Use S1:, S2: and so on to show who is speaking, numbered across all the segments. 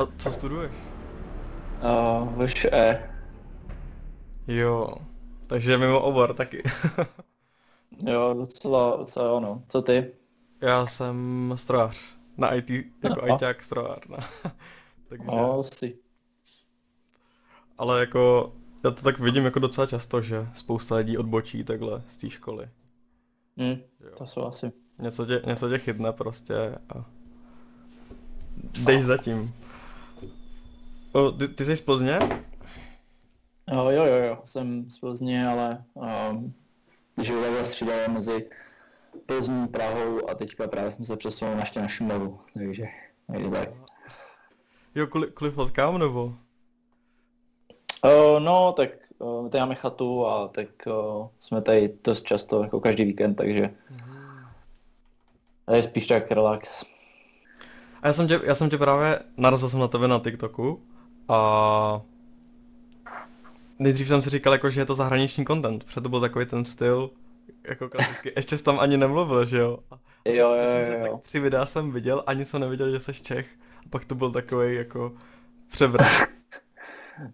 S1: A co studuješ?
S2: Uh, VŠE.
S1: Jo, takže mimo obor taky.
S2: Jo, docela, docela ono. Co ty?
S1: Já jsem strojař. Na IT, jako
S2: No.
S1: ITák strojař. No. takže,
S2: No, si.
S1: ale jako, já to tak vidím jako docela často, že spousta lidí odbočí takhle z té školy.
S2: Hm,
S1: Jo.
S2: to jsou asi.
S1: Něco tě, něco tě chytne prostě a jdeš za tím. O, ty, ty jsi z Plzně?
S2: Jo, jo, jo, jo. Jsem z Plzně, ale um, žiju takhle střídavě mezi Plzní, Prahou a teďka právě jsem se přesunul ještě na Šumavu, takže, takže tak.
S1: Jo, kvůli, kvůli fotkám nebo?
S2: Uh, no, tak uh, my tady máme chatu a tak uh, jsme tady dost často, jako každý víkend, takže to je spíš tak relax.
S1: A já jsem tě, já jsem tě právě narazil jsem na tebe na TikToku a nejdřív jsem si říkal jako, že je to zahraniční content, protože to byl takový ten styl, jako klasický, ještě jsi tam ani nemluvil, že jo? A
S2: Jo, jo,
S1: myslím,
S2: jo, jo.
S1: tak tři videa jsem viděl, ani jsem neviděl, že jsi Čech. A pak to byl takový jako převrat.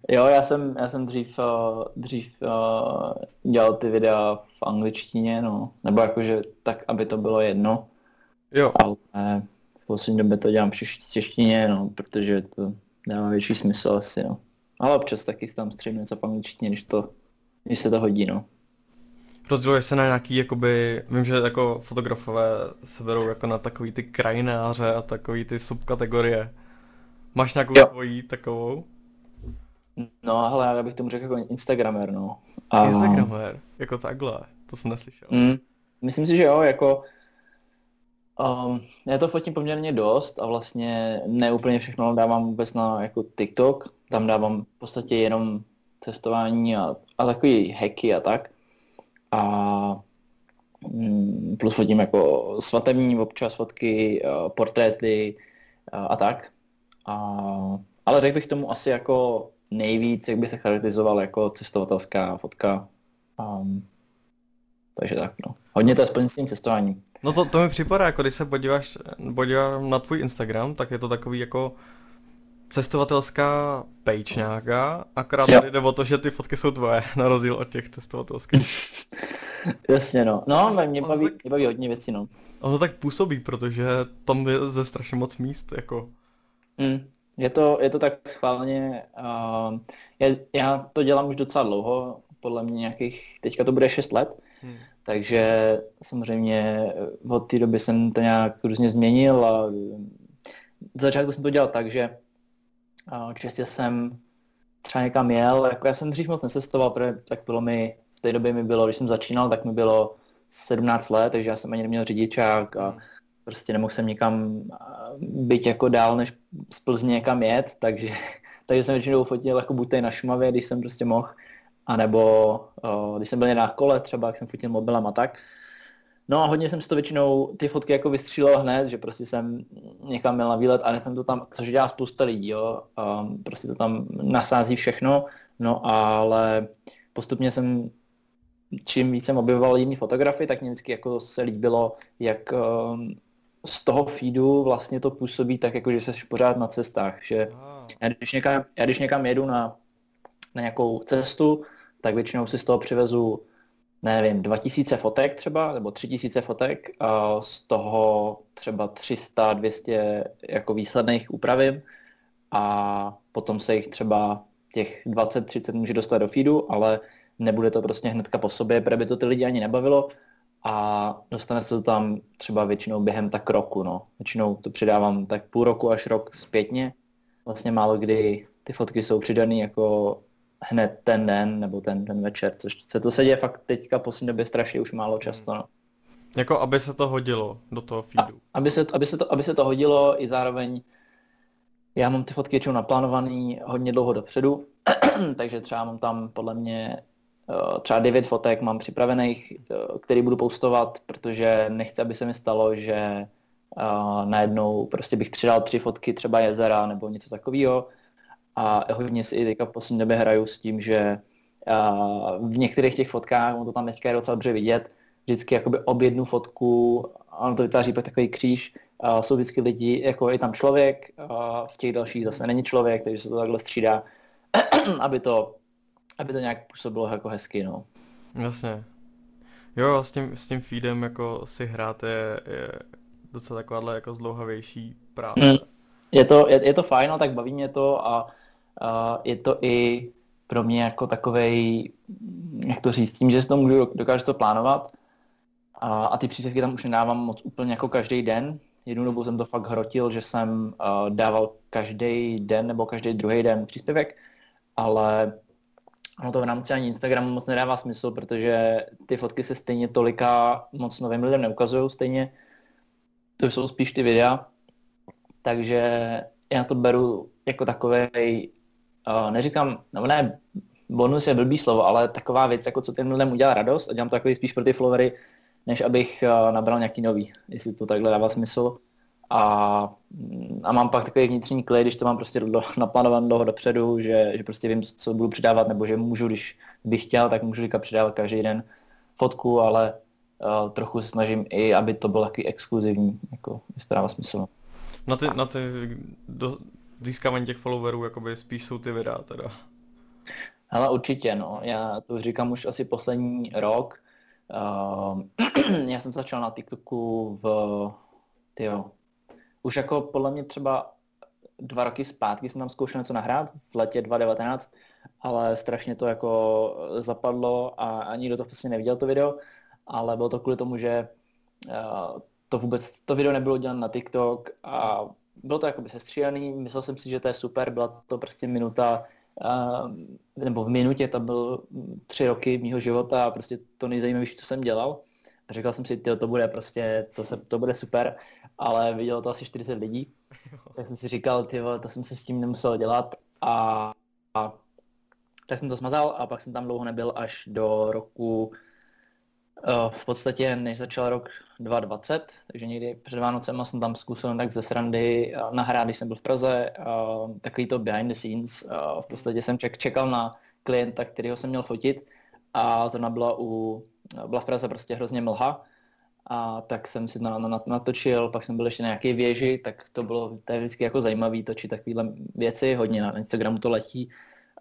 S2: Jo, já jsem, já jsem dřív, uh, dřív uh, dělal ty videa v angličtině, no. Nebo jakože tak, aby to bylo jedno.
S1: Jo,
S2: Ale v poslední době to dělám v češ- češtině, no, protože to dává větší smysl asi, no. Ale občas taky tam střihnu něco angličtině, když to, když se to hodí, no.
S1: rozděluješ se na nějaký, jakoby, vím, že jako fotografové se berou jako na takový ty krajináře a takový ty subkategorie. Máš nějakou
S2: Jo.
S1: svoji takovou?
S2: No, ale já bych tomu řekl jako Instagramer, no. A,
S1: Instagramer, jako takhle, to jsem neslyšel.
S2: Mm, myslím si, že jo, jako um, já to fotím poměrně dost a vlastně ne úplně všechno dávám vůbec na jako TikTok, tam dávám v podstatě jenom cestování a, a takový hacky a tak. A mm, plus fotím jako svatební občas fotky, portréty uh, a tak. A, ale řekl bych tomu asi jako nejvíc, jak by se charakterizoval jako cestovatelská fotka. Um, takže tak, no. Hodně to je s tím cestováním.
S1: No to, to mi připadá, jako když se podíváš, podívám na tvůj Instagram, tak je to takový jako cestovatelská page nějaká, akorát
S2: Jo.
S1: tady jde o to, že ty fotky jsou tvoje, na rozdíl od těch cestovatelských.
S2: Jasně, no. No, mě, baví,
S1: tak-
S2: mě baví hodně věcí, no.
S1: Ono tak působí, protože tam je ze strašně moc míst, jako.
S2: Mm. Je to, je to tak schválně. Uh, já, já to dělám už docela dlouho, podle mě nějakých, teďka to bude 6 let,
S1: Hm.
S2: Takže samozřejmě od té doby jsem to nějak různě změnil a z začátku jsem to dělal tak, že čistě jsem třeba někam jel, jako já jsem dřív moc necestoval, protože tak bylo mi, v té době mi bylo, když jsem začínal, tak mi bylo 17 let, takže já jsem ani neměl řidičák a prostě nemohl jsem někam být jako dál, než z Plzně někam jet, takže, takže jsem většinou fotil jako buď tady na Šumavě, když jsem prostě mohl, anebo o, když jsem byl na kole třeba, jak jsem fotil mobilem a tak. No a hodně jsem si to většinou ty fotky jako vystřílel hned, že prostě jsem někam měl na výlet a jsem to tam, což dělá spousta lidí, jo, um, prostě to tam nasází všechno, no ale postupně jsem čím víc jsem objevoval jiný fotografy, tak mě vždycky jako se líbilo, jak um, z toho feedu vlastně to působí tak, jako že jsi pořád na cestách, že já když někam, já když někam jedu na, na nějakou cestu, tak většinou si z toho přivezu, nevím, 2000 fotek třeba, nebo 3000 fotek, a z toho třeba 300, 200 jako výsledných upravím a potom se jich třeba těch 20-30 může dostat do feedu, ale nebude to prostě hnedka po sobě, protože by to ty lidi ani nebavilo a dostane se to tam třeba většinou během tak roku, no. Většinou to přidávám tak půl roku až rok zpětně. Vlastně málo kdy ty fotky jsou přidané jako hned ten den nebo ten, ten večer, což se to se děje fakt teďka poslední době strašně už málo často, no.
S1: Jako aby se to hodilo do toho feedu.
S2: Aby se, aby se, to, aby se to hodilo i zároveň já mám ty fotky většinou naplánovaný hodně dlouho dopředu, takže třeba mám tam podle mě eh, třeba 9 fotek mám připravených, eh, který budu postovat, protože nechci, aby se mi stalo, že eh, najednou prostě bych přidal tři fotky třeba jezera nebo něco takového a hodně si i teďka v poslední době hraju s tím, že v některých těch fotkách, on to tam teďka je docela dobře vidět, vždycky jakoby ob jednu fotku, ono to vytváří pak takový kříž, uh, jsou vždycky lidi, jako je tam člověk, uh, v těch dalších zase není člověk, takže se to takhle střídá, aby to, aby to nějak působilo jako hezky, no.
S1: Jasně. Jo, s tím, s tím feedem jako si hrát je, je docela takováhle jako zdlouhavější práce. Mm.
S2: Je to, je, je to fajn, ale tak baví mě to a je to i pro mě jako takovej, jak to říct, tím, že to můžu, dokážu to plánovat a, a ty příspěvky tam už nedávám moc úplně jako každý den. Jednu dobu jsem to fakt hrotil, že jsem uh, dával každý den nebo každý druhý den příspěvek, ale ono to v rámci ani Instagramu moc nedává smysl, protože ty fotky se stejně tolika moc novým lidem neukazují stejně. To jsou spíš ty videa, takže já to beru jako takový, neříkám, no ne, bonus je blbý slovo, ale taková věc, jako co těm lidem udělá radost a dělám to takový spíš pro ty flowery, než abych uh, nabral nějaký nový, jestli to takhle dává smysl. A, a mám pak takový vnitřní klid, když to mám prostě do, naplánované dlouho dopředu, že, že prostě vím, co budu přidávat, nebo že můžu, když bych chtěl, tak můžu říkat přidávat každý den fotku, ale uh, trochu se snažím i, aby to bylo takový exkluzivní, jako, jestli dává smysl.
S1: Na ty, na ty do, získávání těch followerů jakoby spíš jsou ty videa teda.
S2: Ale určitě, no. Já to říkám už asi poslední rok. Uh, já jsem začal na TikToku v, tyjo, už jako podle mě třeba dva roky zpátky jsem tam zkoušel něco nahrát, v letě 2019, ale strašně to jako zapadlo a ani do toho prostě neviděl to video, ale bylo to kvůli tomu, že uh, to vůbec, to video nebylo dělané na TikTok a bylo to jakoby sestříhaný, myslel jsem si, že to je super, byla to prostě minuta, uh, nebo v minutě to byl tři roky mýho života a prostě to nejzajímavější, co jsem dělal. A říkal jsem si, to bude prostě, to, se, to bude super, ale vidělo to asi 40 lidí. Tak jsem si říkal, ty to jsem se s tím nemusel dělat a, a tak jsem to smazal a pak jsem tam dlouho nebyl až do roku v podstatě, než začal rok 2020, takže někdy před Vánocem jsem tam zkusil tak ze srandy eh, nahrát, když jsem byl v Praze, eh, takový to behind the scenes. V podstatě jsem čekal na klienta, kterýho jsem měl fotit a to byla, u, byla v Praze prostě hrozně mlha, a tak jsem si to natočil, pak jsem byl ještě na nějaké věži, tak to bylo, to je vždycky jako zajímavý točit takovéhle věci, hodně na Instagramu to letí,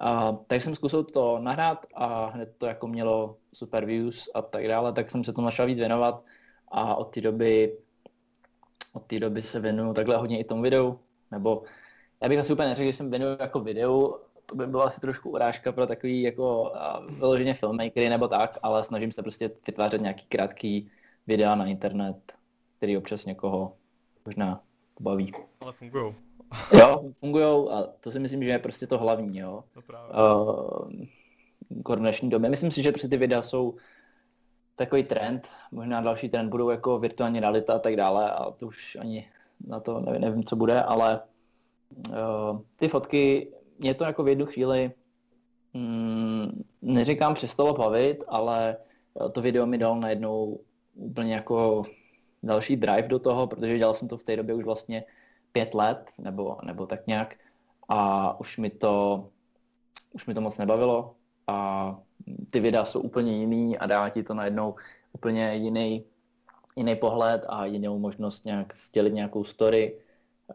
S2: a, tak jsem zkusil to nahrát a hned to jako mělo super views a tak dále, tak jsem se tomu našel víc věnovat a od té doby od té doby se věnuju takhle hodně i tomu videu, nebo já bych asi úplně neřekl, že jsem věnuju jako videu, to by byla asi trošku urážka pro takový jako vyloženě filmmakery nebo tak, ale snažím se prostě vytvářet nějaký krátký videa na internet, který občas někoho možná baví.
S1: Ale fungují.
S2: Jo, fungují a to si myslím, že je prostě to hlavní, jo. To právě. Uh, v dnešní době. Myslím si, že prostě ty videa jsou takový trend, možná další trend budou jako virtuální realita a tak dále a to už ani na to nevím, nevím co bude, ale uh, ty fotky, mě to jako v jednu chvíli mm, neříkám přestalo bavit, ale to video mi dal najednou úplně jako další drive do toho, protože dělal jsem to v té době už vlastně pět let, nebo, nebo tak nějak. A už mi to, už mi to moc nebavilo. A ty videa jsou úplně jiný a dá ti to najednou úplně jiný, jiný pohled a jinou možnost nějak sdělit nějakou story.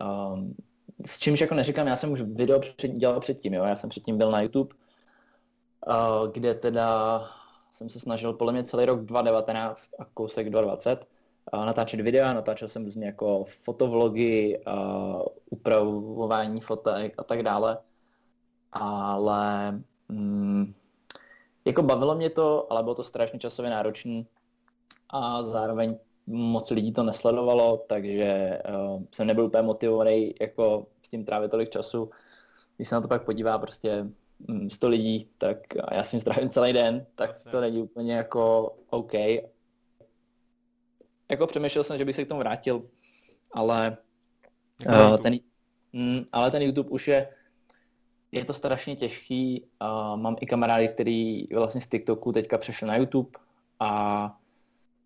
S2: Um, s čímž jako neříkám, já jsem už video před, dělal předtím, jo? já jsem předtím byl na YouTube, uh, kde teda jsem se snažil podle mě celý rok 2019 a kousek 2020 natáčet videa, natáčel jsem různě jako fotovlogy, upravování fotek a tak dále. Ale mm, jako bavilo mě to, ale bylo to strašně časově náročné a zároveň moc lidí to nesledovalo, takže uh, jsem nebyl úplně motivovaný jako s tím trávit tolik času. Když se na to pak podívá prostě 100 mm, lidí, tak já s tím strávím celý den, tak to není úplně jako OK jako přemýšlel jsem, že bych se k tomu vrátil, ale uh, ten, mm, ale ten YouTube už je, je to strašně těžký. Uh, mám i kamarády, který vlastně z TikToku teďka přešli na YouTube a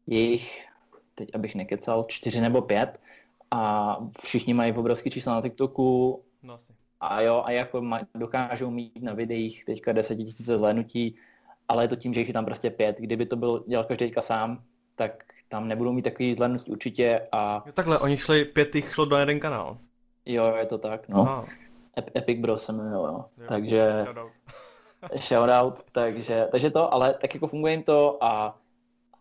S2: jejich, teď abych nekecal, čtyři nebo pět a všichni mají obrovský čísla na TikToku no, a jo, a jako maj, dokážou mít na videích teďka 10 000 zhlédnutí, ale je to tím, že jich je tam prostě pět. Kdyby to byl dělal každý teďka sám, tak tam nebudou mít takový zhlednutí určitě a...
S1: Jo, takhle, oni šli, pět jich šlo do jeden kanál.
S2: Jo, je to tak, no. Aha. Epic Bros se jmenuje, no. Jo, takže... Shoutout. shoutout, takže, takže to, ale tak jako funguje jim to a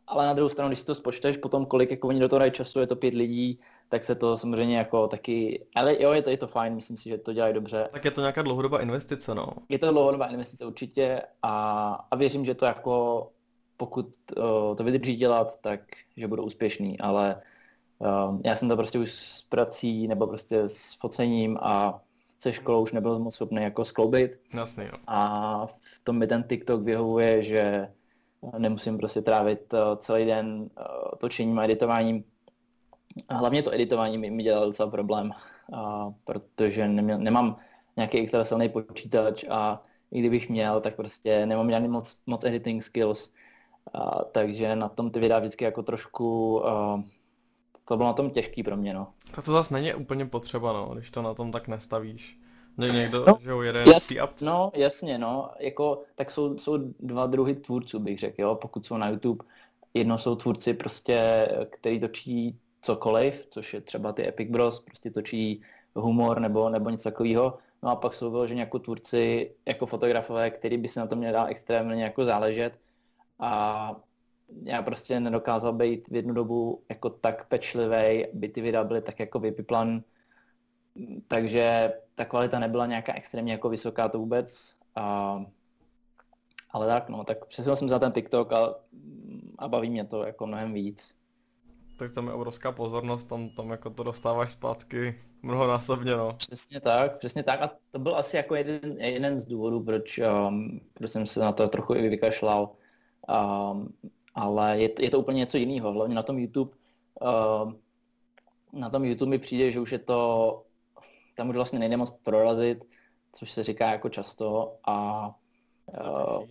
S2: ale na druhou stranu, když si to spočteš potom, kolik jako oni do toho dají času, je to pět lidí, tak se to samozřejmě jako taky, ale jo, je to, je to fajn, myslím si, že to dělají dobře.
S1: Tak je to nějaká dlouhodobá investice, no.
S2: Je to dlouhodobá investice určitě a, a věřím, že to jako, pokud uh, to vydrží dělat, tak že budou úspěšný, ale uh, já jsem to prostě už s prací nebo prostě s focením a se školou už nebyl moc schopný jako skloubit.
S1: Jasný, jo.
S2: A v tom mi ten TikTok vyhovuje, že nemusím prostě trávit uh, celý den točením a editováním a hlavně to editování mi, mi dělalo docela problém, a, protože neměl, nemám nějaký extra silný počítač a i kdybych měl, tak prostě nemám žádný moc, moc editing skills. A, takže na tom ty videa vždycky jako trošku, a, to bylo na tom těžký pro mě, no.
S1: Tak to zase není úplně potřeba, no, když to na tom tak nestavíš. Někdo,
S2: no,
S1: že jede
S2: jas, No, jasně, no, jako, tak jsou, jsou dva druhy tvůrců, bych řekl, jo, pokud jsou na YouTube. Jedno jsou tvůrci prostě, který točí cokoliv, což je třeba ty Epic Bros, prostě točí humor nebo, nebo něco takového. No a pak jsou vyloženě jako tvůrci, jako fotografové, který by se na to měl dát extrémně jako záležet. A já prostě nedokázal být v jednu dobu jako tak pečlivý, aby ty videa byly tak jako vypiplan, takže ta kvalita nebyla nějaká extrémně jako vysoká to vůbec. A, ale tak no, tak přesunul jsem za ten TikTok a, a baví mě to jako mnohem víc
S1: tak tam je obrovská pozornost, tam, tam jako to dostáváš zpátky mnohonásobně, no.
S2: Přesně tak, přesně tak a to byl asi jako jeden, jeden z důvodů, proč, um, proč jsem se na to trochu i vykašlal. Um, ale je, je to úplně něco jiného, hlavně na tom YouTube. Um, na tom YouTube mi přijde, že už je to, tam už vlastně nejde moc prorazit, což se říká jako často a uh,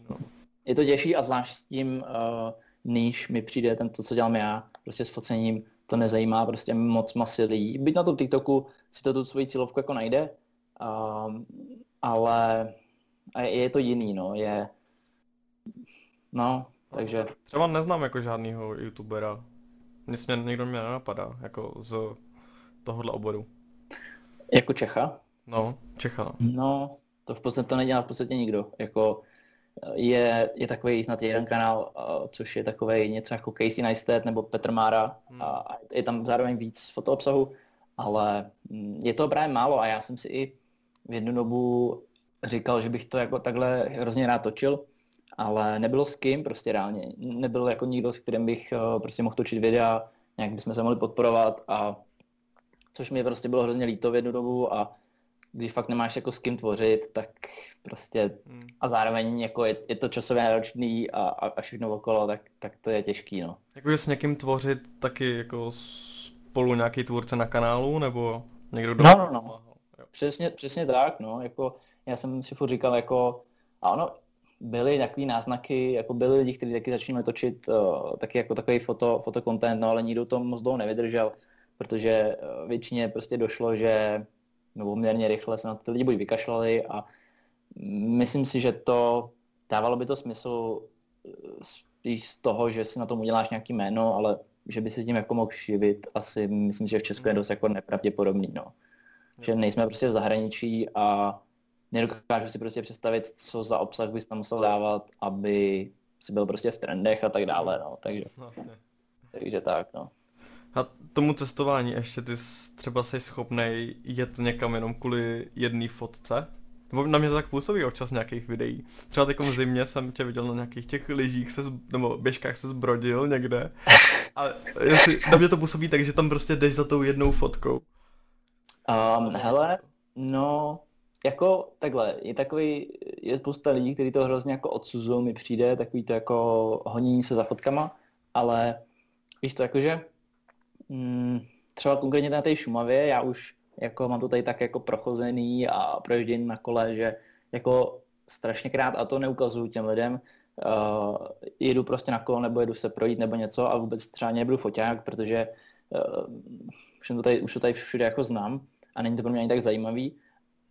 S2: je to těžší a zvlášť s tím uh, níž mi přijde ten to, co dělám já, prostě s focením, to nezajímá prostě moc masy lidí. Byť na tom TikToku si to tu svoji cílovku jako najde, um, ale je to jiný, no, je, no, takže...
S1: Třeba neznám jako žádného youtubera, nic mě, někdo mě nenapadá, jako z tohohle oboru.
S2: Jako Čecha?
S1: No, Čecha, no.
S2: No, to v podstatě to nedělá v podstatě nikdo, jako je, je takový snad jeden kanál, což je takový něco jako Casey Neistat nebo Petr Mára hmm. a je tam zároveň víc fotoobsahu, ale mm, je to právě málo a já jsem si i v jednu dobu říkal, že bych to jako takhle hrozně rád točil, ale nebylo s kým prostě reálně. Nebyl jako nikdo, s kterým bych prostě mohl točit videa, nějak bychom se mohli podporovat a což mi prostě bylo hrozně líto v jednu dobu a když fakt nemáš jako s kým tvořit, tak prostě hmm. a zároveň jako je, je to časově náročný a, a, a všechno okolo, tak, tak to je těžký, no.
S1: Jakože s někým tvořit taky jako spolu nějaký tvůrce na kanálu, nebo někdo
S2: do... No, no, no. Přesně, přesně tak, no, jako já jsem si furt říkal, jako, a ono, byly takový náznaky, jako byli lidi, kteří taky začínali točit uh, taky jako takový foto, fotokontent, no ale nikdo to moc dlouho nevydržel, protože uh, většině prostě došlo, že nebo poměrně rychle se na to lidi buď vykašlali a myslím si, že to dávalo by to smysl eh, spíš z toho, že si na tom uděláš nějaký jméno, ale že by se tím jako mohl živit, asi myslím, že v Česku je dost jako nepravděpodobný, no. Že nejsme prostě v zahraničí a nedokážu si prostě představit, co za obsah bys tam musel dávat, aby si byl prostě v trendech a tak dále, no, takže, vlastně. takže tak, no.
S1: A tomu cestování ještě ty třeba jsi schopný jet někam jenom kvůli jedné fotce? Nebo na mě to tak působí občas nějakých videí. Třeba teď v zimě jsem tě viděl na nějakých těch lyžích se, nebo běžkách se zbrodil někde. A jestli, na mě to působí tak, že tam prostě jdeš za tou jednou fotkou.
S2: Um, hele, no, jako takhle, je takový, je spousta lidí, kteří to hrozně jako odsuzují, mi přijde, takový to jako honění se za fotkama, ale víš to jakože, Mm, třeba konkrétně na té Šumavě, já už jako mám to tady tak jako prochozený a proježděný na kole, že jako strašně krát, a to neukazuju těm lidem, uh, jedu prostě na kolo nebo jedu se projít nebo něco a vůbec třeba nebudu foťák, protože uh, to tady, už to tady všude jako znám a není to pro mě ani tak zajímavý,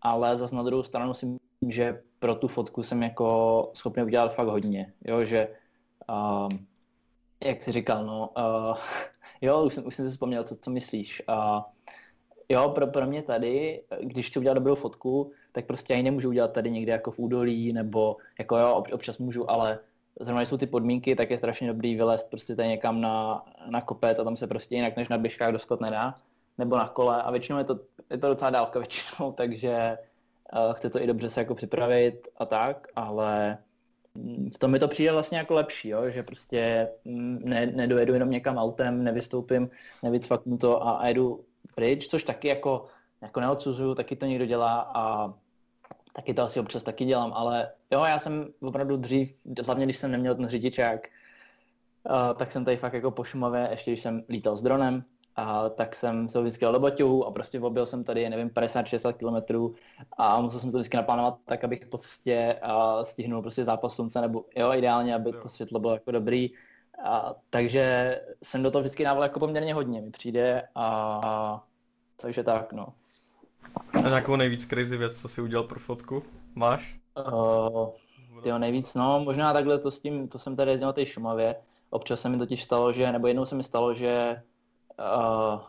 S2: ale zase na druhou stranu si myslím, že pro tu fotku jsem jako schopný udělat fakt hodně, jo, že uh, jak jsi říkal, no, uh, jo, už jsem, už jsem si vzpomněl, co, co myslíš. Uh, jo, pro, pro mě tady, když chci udělat dobrou fotku, tak prostě já ji nemůžu udělat tady někde jako v údolí, nebo jako jo, občas můžu, ale zrovna jsou ty podmínky, tak je strašně dobrý vylézt prostě tady někam na, na kopec a tam se prostě jinak než na běžkách dostat nedá, nebo na kole a většinou je to, je to docela dálka většinou, takže uh, chce to i dobře se jako připravit a tak, ale mm, v tom mi to přijde vlastně jako lepší, jo? že prostě mm, ne, nedojedu jenom někam autem, nevystoupím, nevycvaknu to a, a jedu pryč, což taky jako, jako neodsuzuju, taky to někdo dělá a taky to asi občas taky dělám, ale jo, já jsem opravdu dřív, hlavně když jsem neměl ten řidičák, uh, tak jsem tady fakt jako po Šumavě, ještě když jsem lítal s dronem, a tak jsem se vždycky do Baťohu a prostě objel jsem tady, nevím, 50-60 km a musel jsem to vždycky naplánovat tak, abych prostě uh, stihnul prostě zápas slunce, nebo jo, ideálně, aby to světlo bylo jako dobrý. A, takže jsem do toho vždycky dával jako poměrně hodně, mi přijde a, a takže tak, no.
S1: A nějakou nejvíc crazy věc, co jsi udělal pro fotku? Máš?
S2: Uh, tyjo, nejvíc, no, možná takhle to s tím, to jsem tady jezdil na té Šumavě. Občas se mi totiž stalo, že, nebo jednou se mi stalo, že uh,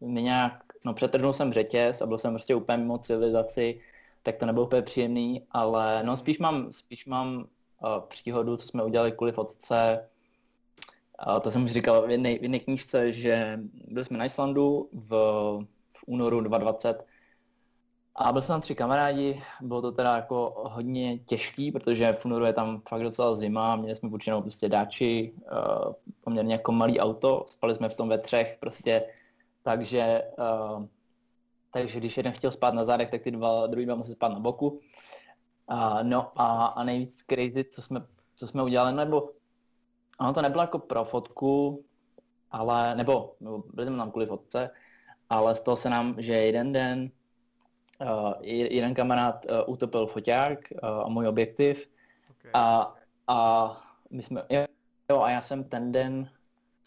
S2: nějak, no přetrhnul jsem řetěz a byl jsem prostě úplně mimo civilizaci, tak to nebylo úplně příjemný, ale no spíš mám, spíš mám uh, příhodu, co jsme udělali kvůli fotce, uh, to jsem už říkal v jedné, v jedné knížce, že byli jsme na Islandu v, v únoru 2020 a byl jsem tam tři kamarádi, bylo to teda jako hodně těžký, protože v únoru je tam fakt docela zima, měli jsme počínou prostě dáči, uh, poměrně jako malý auto, spali jsme v tom ve třech prostě, takže, uh, takže když jeden chtěl spát na zádech, tak ty dva, druhý dva museli spát na boku. No a, a nejvíc crazy, co jsme, co jsme udělali, nebo ono to nebylo jako pro fotku, ale, nebo, nebo byli jsme tam kvůli fotce, ale stalo se nám, že jeden den uh, jeden kamarád uh, utopil foťák uh, a můj objektiv okay. a, a my jsme, jo, a já jsem ten den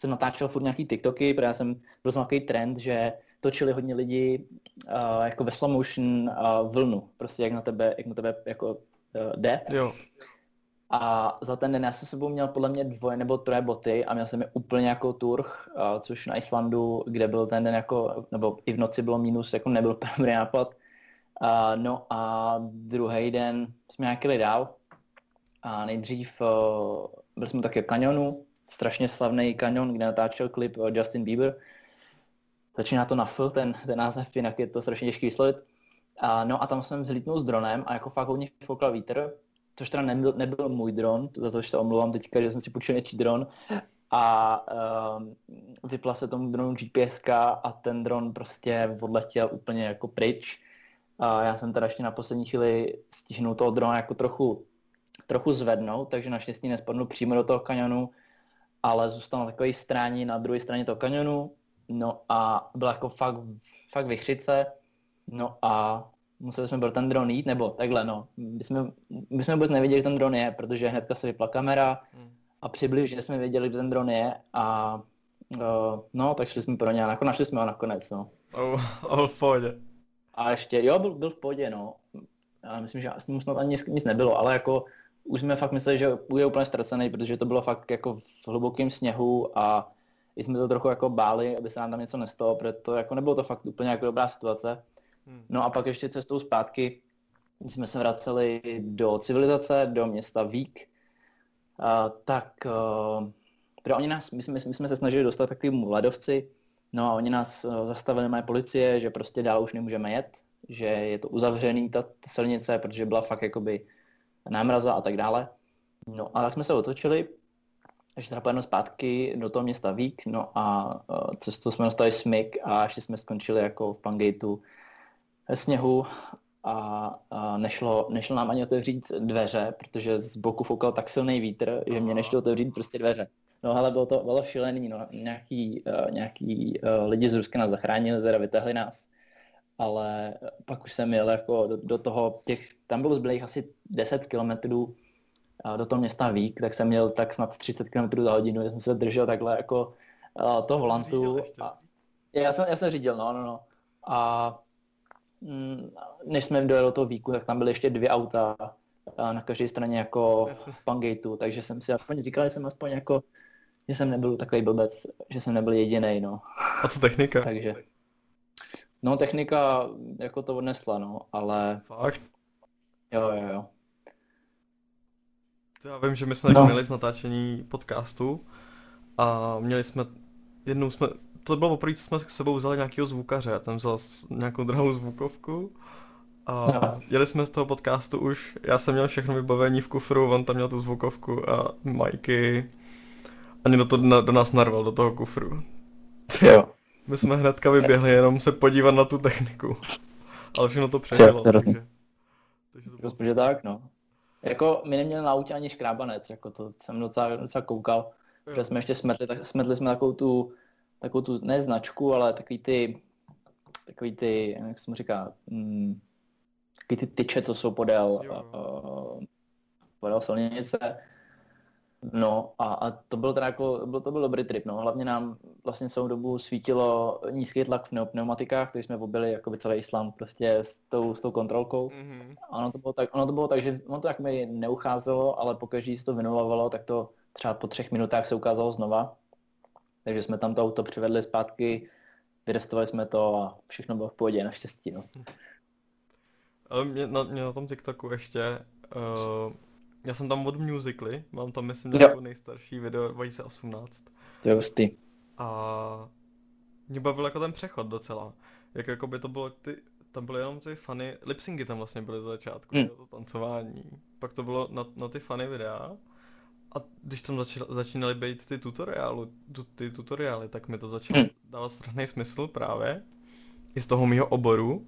S2: jsem natáčel furt nějaký TikToky, protože já jsem byl takový trend, že točili hodně lidi uh, jako ve slow motion uh, vlnu, prostě jak na tebe, jak na tebe jako uh, jde.
S1: Jo.
S2: A za ten den já jsem sebou měl podle mě dvoje nebo troje boty a měl jsem je úplně jako turh, uh, což na Islandu, kde byl ten den jako, nebo i v noci bylo minus, jako nebyl dobrý nápad. Uh, no a druhý den jsme nějaký dál a nejdřív uh, byli jsme také v kanionu, strašně slavný kanion, kde natáčel klip uh, Justin Bieber. Začíná to na F, ten, ten název, jinak je to strašně těžký vyslovit. Uh, no a tam jsem vzlítnul s dronem a jako fakt hodně foukal vítr, což teda nebyl, nebyl můj dron, za to, že se omlouvám teďka, že jsem si půjčil něčí dron. A uh, vypla se tomu dronu GPS a ten dron prostě odletěl úplně jako pryč a já jsem teda ještě na poslední chvíli stihnul toho drona jako trochu, trochu zvednout, takže naštěstí nespadnu přímo do toho kanionu, ale zůstal na takové straně, na druhé straně toho kanionu, no a byla jako fakt, fakt vychřice, no a museli jsme byl ten dron jít, nebo takhle, no. My jsme, my jsme vůbec nevěděli, že ten dron je, protože hnedka se vypla kamera a přibližně jsme věděli, kde ten dron je a uh, no, tak šli jsme pro ně a jako našli jsme ho nakonec, no.
S1: Oh, oh.
S2: A ještě, jo, byl, byl v pohodě, no. Já myslím, že s ním snad ani nic, nic nebylo, ale jako už jsme fakt mysleli, že bude úplně ztracený, protože to bylo fakt jako v hlubokém sněhu a jsme to trochu jako báli, aby se nám tam něco nestalo, protože jako nebylo to fakt úplně jako dobrá situace. Hmm. No a pak ještě cestou zpátky jsme se vraceli do civilizace, do města Vík, a, tak uh, pro oni nás, my jsme, my jsme se snažili dostat takovým ledovci, No a oni nás eh, zastavili mé policie, že prostě dál už nemůžeme jet, že je to uzavřený ta, ta silnice, protože byla fakt jakoby námraza a tak dále. No a tak jsme se otočili, ještě teda zpátky do toho města Vík, no a uh, cestou jsme dostali smyk a ještě jsme skončili jako v Pangateu ve sněhu a, a nešlo, nešlo nám ani otevřít dveře, protože z boku foukal tak silný vítr, že mě nešlo otevřít prostě dveře. No ale bylo to bylo šílený, no. nějaký, uh, nějaký uh, lidi z Ruska nás zachránili, teda vytahli nás. Ale pak už jsem jel jako do, do toho, těch, tam bylo zbylých asi 10 kilometrů uh, do toho města Vík, tak jsem měl tak snad 30 km za hodinu, jsem se držel takhle jako uh, toho volantu. A, já, jsem, já jsem řídil, no, no, no. A mm, než jsme dojeli do toho Víku, tak tam byly ještě dvě auta na každé straně jako v Pangateu, takže jsem si aspoň říkal, že jsem aspoň jako že jsem nebyl takový blbec, že jsem nebyl jediný, no.
S1: A co technika?
S2: Takže, no technika jako to odnesla, no, ale
S1: Fakt?
S2: jo, jo, jo.
S1: To Já vím, že my jsme
S2: No.
S1: no. měli z natáčení podcastu a měli jsme, jednou jsme, to bylo poprvé, co jsme s sebou vzali nějakého zvukaře, ten vzal nějakou drahou zvukovku a
S2: No.
S1: jeli jsme z toho podcastu už, já jsem měl všechno vybavení v kufru, on tam měl tu zvukovku a majky a někdo to na, do nás narval, do toho kufru.
S2: Jo,
S1: My jsme hnedka vyběhli jenom se podívat na tu techniku, ale všechno to přežilo,
S2: to hrozný.
S1: takže, takže to bylo
S2: protože tak, no. Jako my neměli na autě ani škrábanec, jako to jsem docela, docela koukal, že jsme ještě smetli, tak, smetli jsme takovou tu, takovou tu, ne značku, ale takový ty, takový ty, jak se mu říká, mm, takový ty tyče, co jsou podél,
S1: Jo.
S2: uh, podél silnice. No a, a to byl teda jako, byl, to byl dobrý trip, no. Hlavně nám vlastně celou dobu svítilo nízký tlak v pneu- pneumatikách, takže jsme objeli jakoby celý Island prostě s tou, s tou kontrolkou.
S1: Mhm.
S2: A ono to bylo tak, ono to bylo tak, že ono to jak mi neucházelo, ale pokaždé se to vynulovalo, tak to třeba po třech minutách se ukázalo znova. Takže jsme tam to auto přivedli zpátky, vyrestovali jsme to a všechno bylo v pohodě, naštěstí. No.
S1: Ale mě na, mě na tom TikToku ještě, uh, já jsem tam od Musically, mám tam myslím
S2: Jo.
S1: nějakou nejstarší video 2018
S2: To je hustý.
S1: a mě bavil jako ten přechod docela, jak jako by to bylo ty, tam byly jenom ty funny, lipsyngy tam vlastně byly za začátku,
S2: Hmm.
S1: to tancování, pak to bylo na, na ty funny videa a když tam začal, začínaly být ty tutoriály, tu, ty tutoriály, tak mi to začalo
S2: Hmm.
S1: dávat strašný smysl právě, i z toho mýho oboru,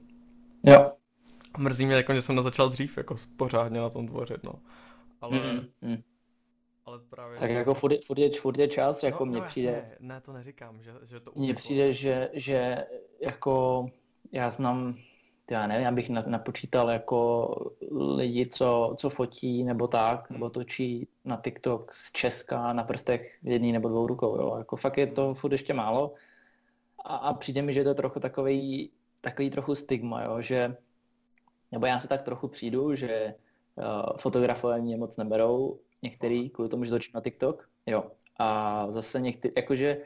S2: Jo.
S1: Mrzí mě jako, že jsem nezačal dřív jako pořádně na tom tvořit, no. Ale,
S2: Mm, mm.
S1: ale právě...
S2: Tak jako furt je, furt je, furt je čas, jako
S1: no,
S2: mně
S1: no,
S2: přijde,
S1: Jasně, ne, to neříkám, že, že to
S2: mně přijde, že, že jako já znám, já nevím, abych na- napočítal jako lidi, co, co fotí nebo tak, nebo točí na TikTok z Česka na prstech jedný nebo dvou rukou, jo. Jako fakt je to furt ještě málo a, a přijde mi, že to je trochu takový, takový trochu stigma, jo, že nebo já si tak trochu přijdu, že fotografové mě moc neberou, některý kvůli tomu, že točím na TikTok, jo. A zase některý, jakože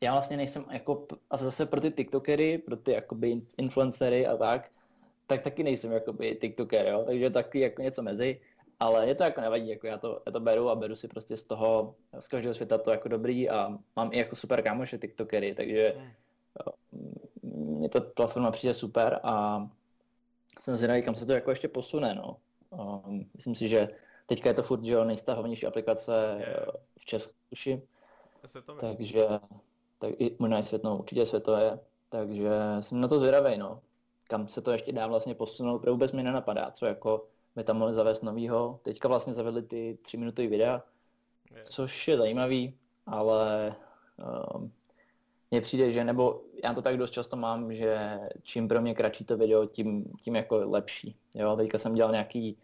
S2: já vlastně nejsem jako, a zase pro ty TikTokery, pro ty jakoby influencery a tak, tak taky nejsem jakoby TikToker, jo, takže taky jako něco mezi, ale je to jako nevadí, jako já to, já to beru a beru si prostě z toho, z každého světa to jako dobrý a mám i jako super kámoše TikTokery, takže
S1: Hmm.
S2: mně ta platforma přijde super a jsem zvědavý, kam se to jako ještě posune, no. Um, myslím si, že teďka je to furt, že jo, nejstahovanější aplikace
S1: Je.
S2: eh, v Česku, tuším, takže tak i možná i svět, no, určitě světové, takže jsem na to zvědavý, no. Kam se to ještě dá vlastně posunout, protože vůbec mi nenapadá, co jako by tam mohli zavést novýho. Teďka vlastně zavedli ty tři minutové videa,
S1: Je.
S2: což je zajímavý, ale um, mně přijde, že, nebo já to tak dost často mám, že čím pro mě kratší to video, tím, tím jako lepší. Jo, teďka jsem dělal nějaký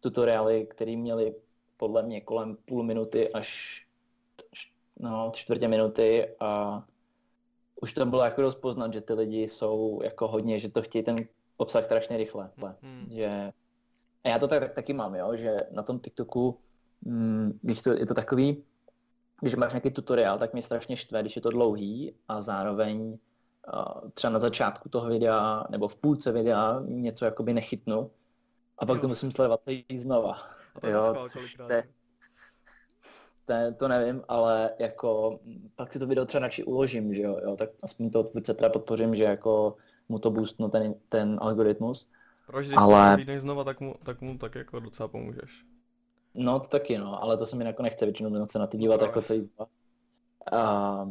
S2: tutoriály, které měly podle mě kolem půl minuty až no, čtvrtě minuty a už to bylo jako dost poznat, že ty lidi jsou jako hodně, že to chtějí ten obsah strašně rychle.
S1: Hmm.
S2: Že... A já to tak, taky mám, jo, že na tom TikToku, mm, když to, je to takový, když máš nějaký tutoriál, tak mě strašně štve, když je to dlouhý a zároveň uh, třeba na začátku toho videa nebo v půlce videa něco jakoby nechytnu a pak
S1: Jo.
S2: to musím sledovat celý znova.
S1: To
S2: Jo, což to je- To, to nevím, ale jako pak si to video třeba radši uložím, že jo, jo tak aspoň toho tvůrce teda podpořím, že jako mu to boostnu ten, ten algoritmus.
S1: Proč, když
S2: Ale-
S1: to znova, tak mu, tak mu tak jako docela pomůžeš.
S2: No to taky, no, ale to se mi jako nechce většinou se na ty dívat
S1: No.
S2: jako celý znova. A,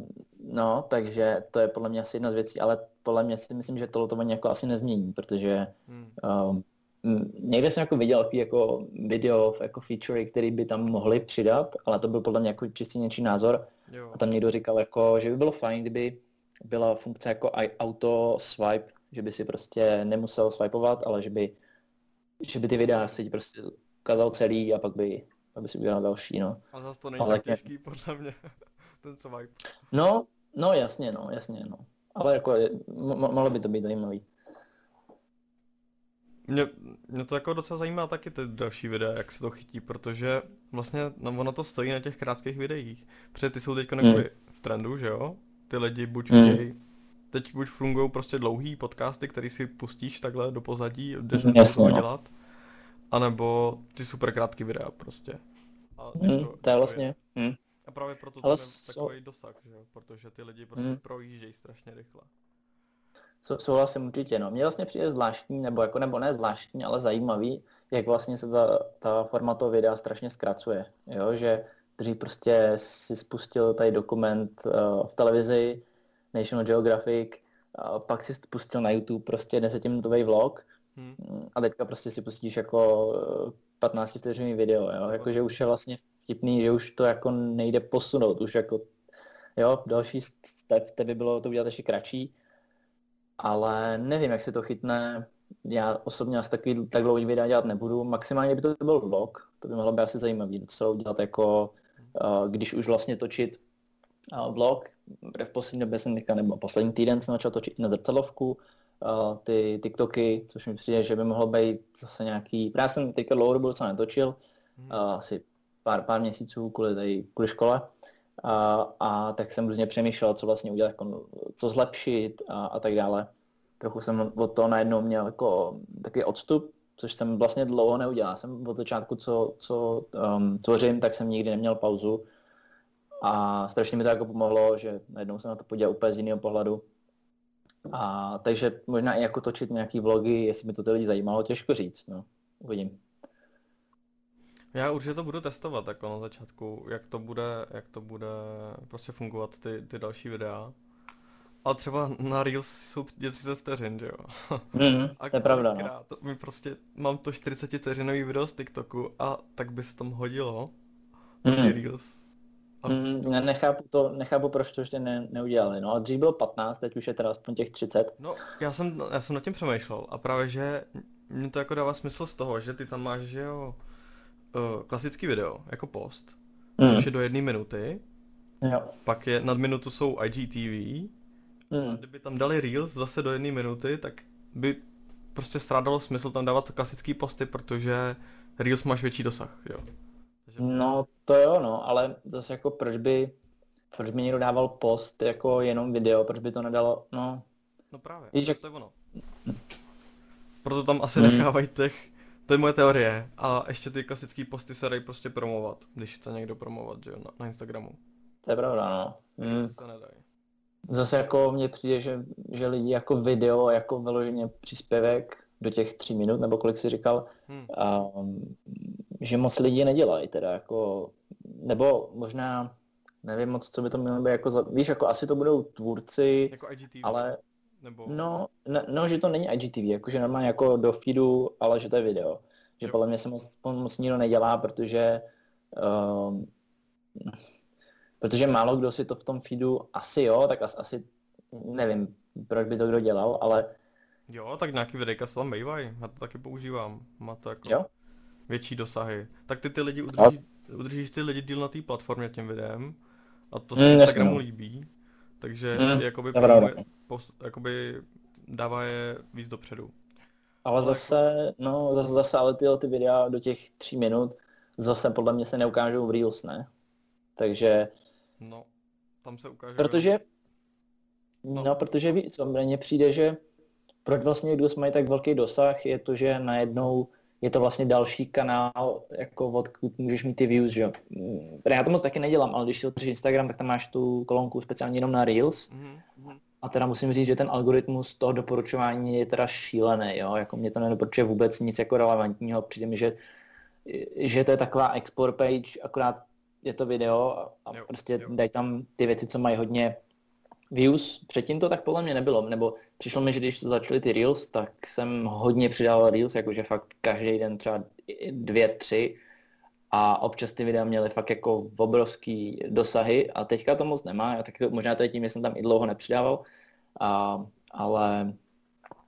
S2: no, takže to je podle mě asi jedna z věcí, ale podle mě si myslím, že tohle to oni jako asi nezmění, protože
S1: Hmm.
S2: um, někde jsem jako viděl jako video, jako feature, který by tam mohli přidat, ale to byl podle mě jako čistě něčí názor,
S1: Jo.
S2: A tam někdo říkal, jako, že by bylo fajn, kdyby byla funkce jako auto swipe, že by si prostě nemusel swipeovat, ale že by, že by ty videa si ti prostě ukázal celý a pak by, pak by si udělal další, no.
S1: A zase to není
S2: Ale
S1: tak těžký, podle mě. Ten swipe.
S2: No, no jasně, no, jasně, no. Ale jako je- mohlo by to být zajímavý.
S1: mě, mě to jako docela zajímá taky ty další videa, jak se to chytí, protože vlastně no, ono to stojí na těch krátkých videích. Protože ty jsou teď mm. v trendu, že jo? Ty lidi buď mm. chtějí, teď buď fungují prostě dlouhý podcasty, který si pustíš takhle do pozadí, jdeš na to no. dělat, anebo ty super krátké videa prostě.
S2: A mm, to, to je vlastně... Mm.
S1: A právě proto to je takový dosah, že? Protože ty lidi prostě mm. projíždějí strašně rychle.
S2: Co, souhlasím určitě, no. Mně vlastně přijde zvláštní, nebo jako nebo ne zvláštní, ale zajímavý, jak vlastně se ta, ta forma toho videa strašně zkracuje, jo, že dřív prostě si spustil tady dokument uh, v televizi, National Geographic, a pak si spustil na YouTube prostě desetiminutový vlog hmm. a teďka prostě si pustíš jako 15 vteřinový video, jo, jakože už je vlastně vtipný, že už to jako nejde posunout, už jako, jo, další step by bylo to udělat ještě kratší, ale nevím, jak se to chytne. Já osobně asi takový tak dlouhý videa dělat nebudu. Maximálně by to byl vlog, to by mohlo být asi zajímavý docela udělat jako, uh, když už vlastně točit uh, vlog. V poslední době jsem teďka, nebo poslední týden jsem začal točit na zrcadlovku, uh, ty TikToky, což mi přijde, že by mohlo být zase nějaký... Já jsem teďka dlouho dobu docela netočil, uh, asi pár, pár měsíců kvůli, tady, kvůli škole. A, a tak jsem různě přemýšlel, co vlastně udělat, jako, co zlepšit a, a tak dále. Trochu jsem od toho najednou měl jako takový odstup, což jsem vlastně dlouho neudělal. Jsem od začátku, co, co um, tvořím, tak jsem nikdy neměl pauzu. A strašně mi to jako pomohlo, že najednou jsem na to podíval úplně z jiného pohledu. A takže možná i jako točit nějaký vlogy, jestli by to ty lidi zajímalo, těžko říct, no. Uvidím.
S1: Já určitě to budu testovat jako na začátku, jak to bude, jak to bude prostě fungovat ty, ty další videa. A třeba na Reels jsou 30 vteřin, že jo?
S2: Mm, a to je pravda, no.
S1: To, my prostě, mám to 40 vteřinový video z TikToku a tak by se tam hodilo mm. Reels.
S2: Mm, ne, nechápu, to, nechápu, proč to ještě ne, neudělali. No a dřív bylo 15, teď už je teda aspoň těch 30.
S1: No, já jsem, já jsem nad tím přemýšlel a právě, že mě to jako dává smysl z toho, že ty tam máš, že jo, uh, klasický video, jako post, mm. což je do jedné minuty.
S2: Jo.
S1: Pak je, nad minutu jsou IGTV. Mm. A kdyby tam dali Reels zase do jedné minuty, tak by prostě strádalo smysl tam dávat klasický posty, protože Reels máš větší dosah, jo.
S2: No to jo, no, ale zase jako proč by, proč by někdo dával post jako jenom video, proč by to nedalo, no.
S1: No právě, Víš, jak... to je ono. Proto tam asi mm. nechávají těch to je moje teorie. A ještě ty klasické posty se dají prostě promovat, když chce někdo promovat, že jo, na, na Instagramu.
S2: To je pravda, no. Mm. Se nedají. Zase jako mně přijde, že, že lidi jako video, jako vyloženě příspěvek do těch tří minut, nebo kolik si říkal, hmm. um, že moc lidí nedělají teda jako, nebo možná nevím moc, co by to mělo být jako, za, víš, jako asi to budou tvůrci,
S1: jako IGTV.
S2: ale nebo... No, no, no, že to není IGTV, jakože normálně jako do feedu, ale že to je video. Že jo. podle mě se moc, moc nikdo nedělá, protože um, protože málo kdo si to v tom feedu asi jo, tak asi, asi nevím, proč by to kdo dělal, ale
S1: Jo, tak nějaký videjka se tam bývají, já to taky používám, má to jako
S2: jo?
S1: Větší dosahy. Tak ty ty lidi udrží, udržíš ty lidi díl na té platformě tím videem a to se mm, Instagramu no. líbí, takže mm, jakoby, post, jakoby dává je víc dopředu.
S2: Ale, ale zase, jako... no, zase, zase ale ty, ty videa do těch tří minut zase podle mě se neukážou v Reels, ne? Takže...
S1: No, tam se ukáže...
S2: Protože... No, no protože víc, mně přijde, že proč vlastně kdo mají tak velký dosah, je to, že najednou je to vlastně další kanál, jako odkud můžeš mít ty views, že Já to moc taky nedělám, ale když si otevřeš Instagram, tak tam máš tu kolonku speciálně jenom na Reels. Mm-hmm. A teda musím říct, že ten algoritmus toho doporučování je teda šílený, jo? Jako mě to nedoporučuje vůbec nic jako relevantního. Přijde mi, že, že to je taková export page, akorát je to video a, a jo, prostě jo. dají tam ty věci, co mají hodně views. Předtím to tak podle mě nebylo, nebo přišlo mi, že když začaly ty Reels, tak jsem hodně přidával Reels, jakože fakt každý den třeba dvě, tři. A občas ty videa měly fakt jako obrovský dosahy a teďka to moc nemá, já tak možná to je tím, že jsem tam i dlouho nepřidával, a, ale,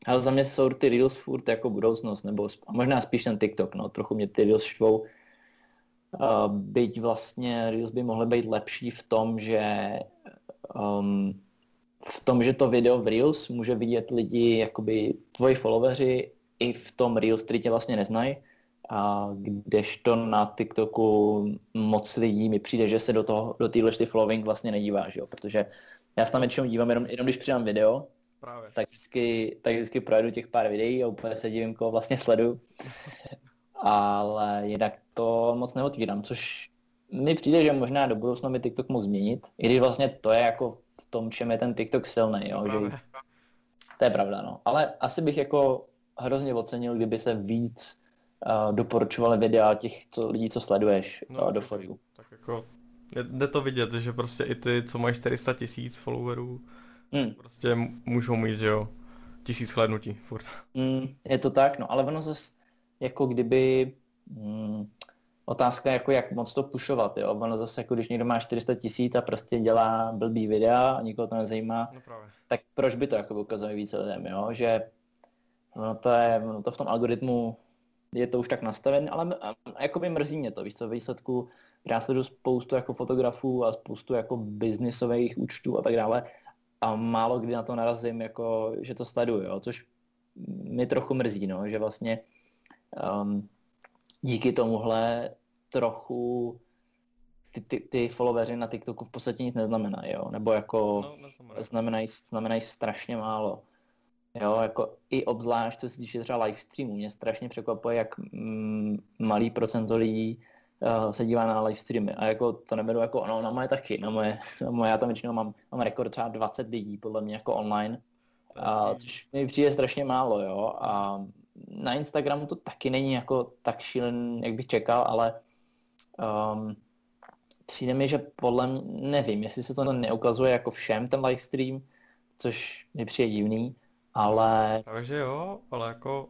S2: ale za mě jsou ty Reels furt jako budoucnost, nebo a možná spíš ten TikTok, no, trochu mě ty Reels štvou, Uh, byť vlastně Reels by mohly být lepší v tom, že um, v tom, že to video v Reels může vidět lidi, jakoby tvoji followeri i v tom Real Streetě vlastně neznají. A kdežto na TikToku moc lidí mi přijde, že se do toho, do téhle flowing vlastně nedívá, že jo? protože já se tam většinou dívám jenom, jenom když přidám video,
S1: Právě.
S2: tak vždycky, tak vždycky projedu těch pár videí a úplně se divím, koho vlastně sledu. Ale jinak to moc neotvírám, což mi přijde, že možná do budoucna by TikTok mohl změnit, i když vlastně to je jako tom, čem je ten TikTok silný, jo, že to je pravda, no. Ale asi bych jako hrozně ocenil, kdyby se víc uh, doporučovaly videa těch co, lidí, co sleduješ no, uh, do For You.
S1: Tak jako jde to vidět, že prostě i ty, co mají 400 tisíc followerů, hmm. prostě můžou mít, že jo, tisíc hlednutí furt.
S2: Hmm, je to tak, no ale ono zase jako kdyby hmm, otázka jako jak moc to pušovat, jo. Ono zase jako když někdo má 400 tisíc a prostě dělá blbý videa a nikoho to nezajímá,
S1: no právě.
S2: tak proč by to jako ukazovat více lidem, jo, že ono to je, ono to v tom algoritmu je to už tak nastavené, ale jako by mrzí mě to, víš co, výsledku, já sleduju spoustu jako fotografů a spoustu jako biznisových účtů a tak dále a málo kdy na to narazím, jako, že to sleduju, jo, což mi trochu mrzí, no, že vlastně um, díky tomuhle trochu ty, ty, ty followeři na TikToku v podstatě nic neznamenají, jo? nebo jako no, znamenají, znamenají strašně málo. Jo, jako i obzvlášť, co se týče třeba live streamu, mě strašně překvapuje, jak mm, malý procento lidí uh, se dívá na live streamy. A jako to neberu jako, no na moje taky, na moje, na moje já tam většinou mám, mám rekord třeba 20 lidí, podle mě jako online, a, což mi přijde strašně málo, jo, a na Instagramu to taky není jako tak šílen, jak bych čekal, ale um, přijde mi, že podle mě, nevím, jestli se to neukazuje jako všem ten livestream, což mi přijde divný, ale...
S1: Takže jo, ale jako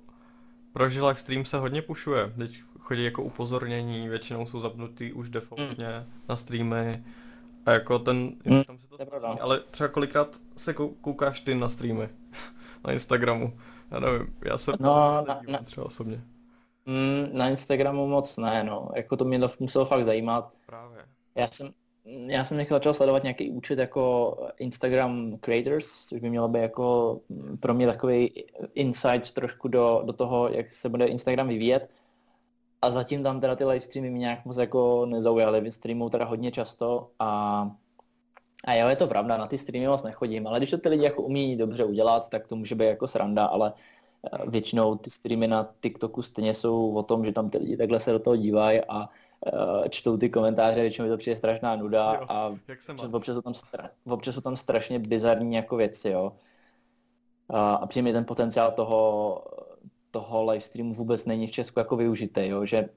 S1: proč livestream se hodně pušuje. Teď chodí jako upozornění, většinou jsou zapnutý už defaultně hmm. na streamy. A jako ten, hmm. tam se to ale třeba kolikrát se koukáš ty na streamy na Instagramu. Já nevím, já se no, na, na, třeba osobně.
S2: Mm, na Instagramu moc ne, no. Jako to mě to muselo fakt zajímat.
S1: Právě.
S2: Já jsem, já jsem někdo začal sledovat nějaký účet jako Instagram Creators, což by mělo být jako pro mě takový insight trošku do, do toho, jak se bude Instagram vyvíjet. A zatím tam teda ty live streamy mě nějak moc jako nezaujaly. Streamuju teda hodně často a a jo, je to pravda, na ty streamy moc nechodím, ale když to ty lidi jako umí dobře udělat, tak to může být jako sranda, ale eh, většinou ty streamy na TikToku stejně jsou o tom, že tam ty lidi takhle se do toho dívají a uh, čtou ty komentáře, většinou to přijde strašná nuda jo, a občas jsou, tam stra- občas jsou tam strašně bizarní jako věci, jo. A, a přijde ten potenciál toho, toho livestreamu vůbec není v Česku jako využitý, jo, že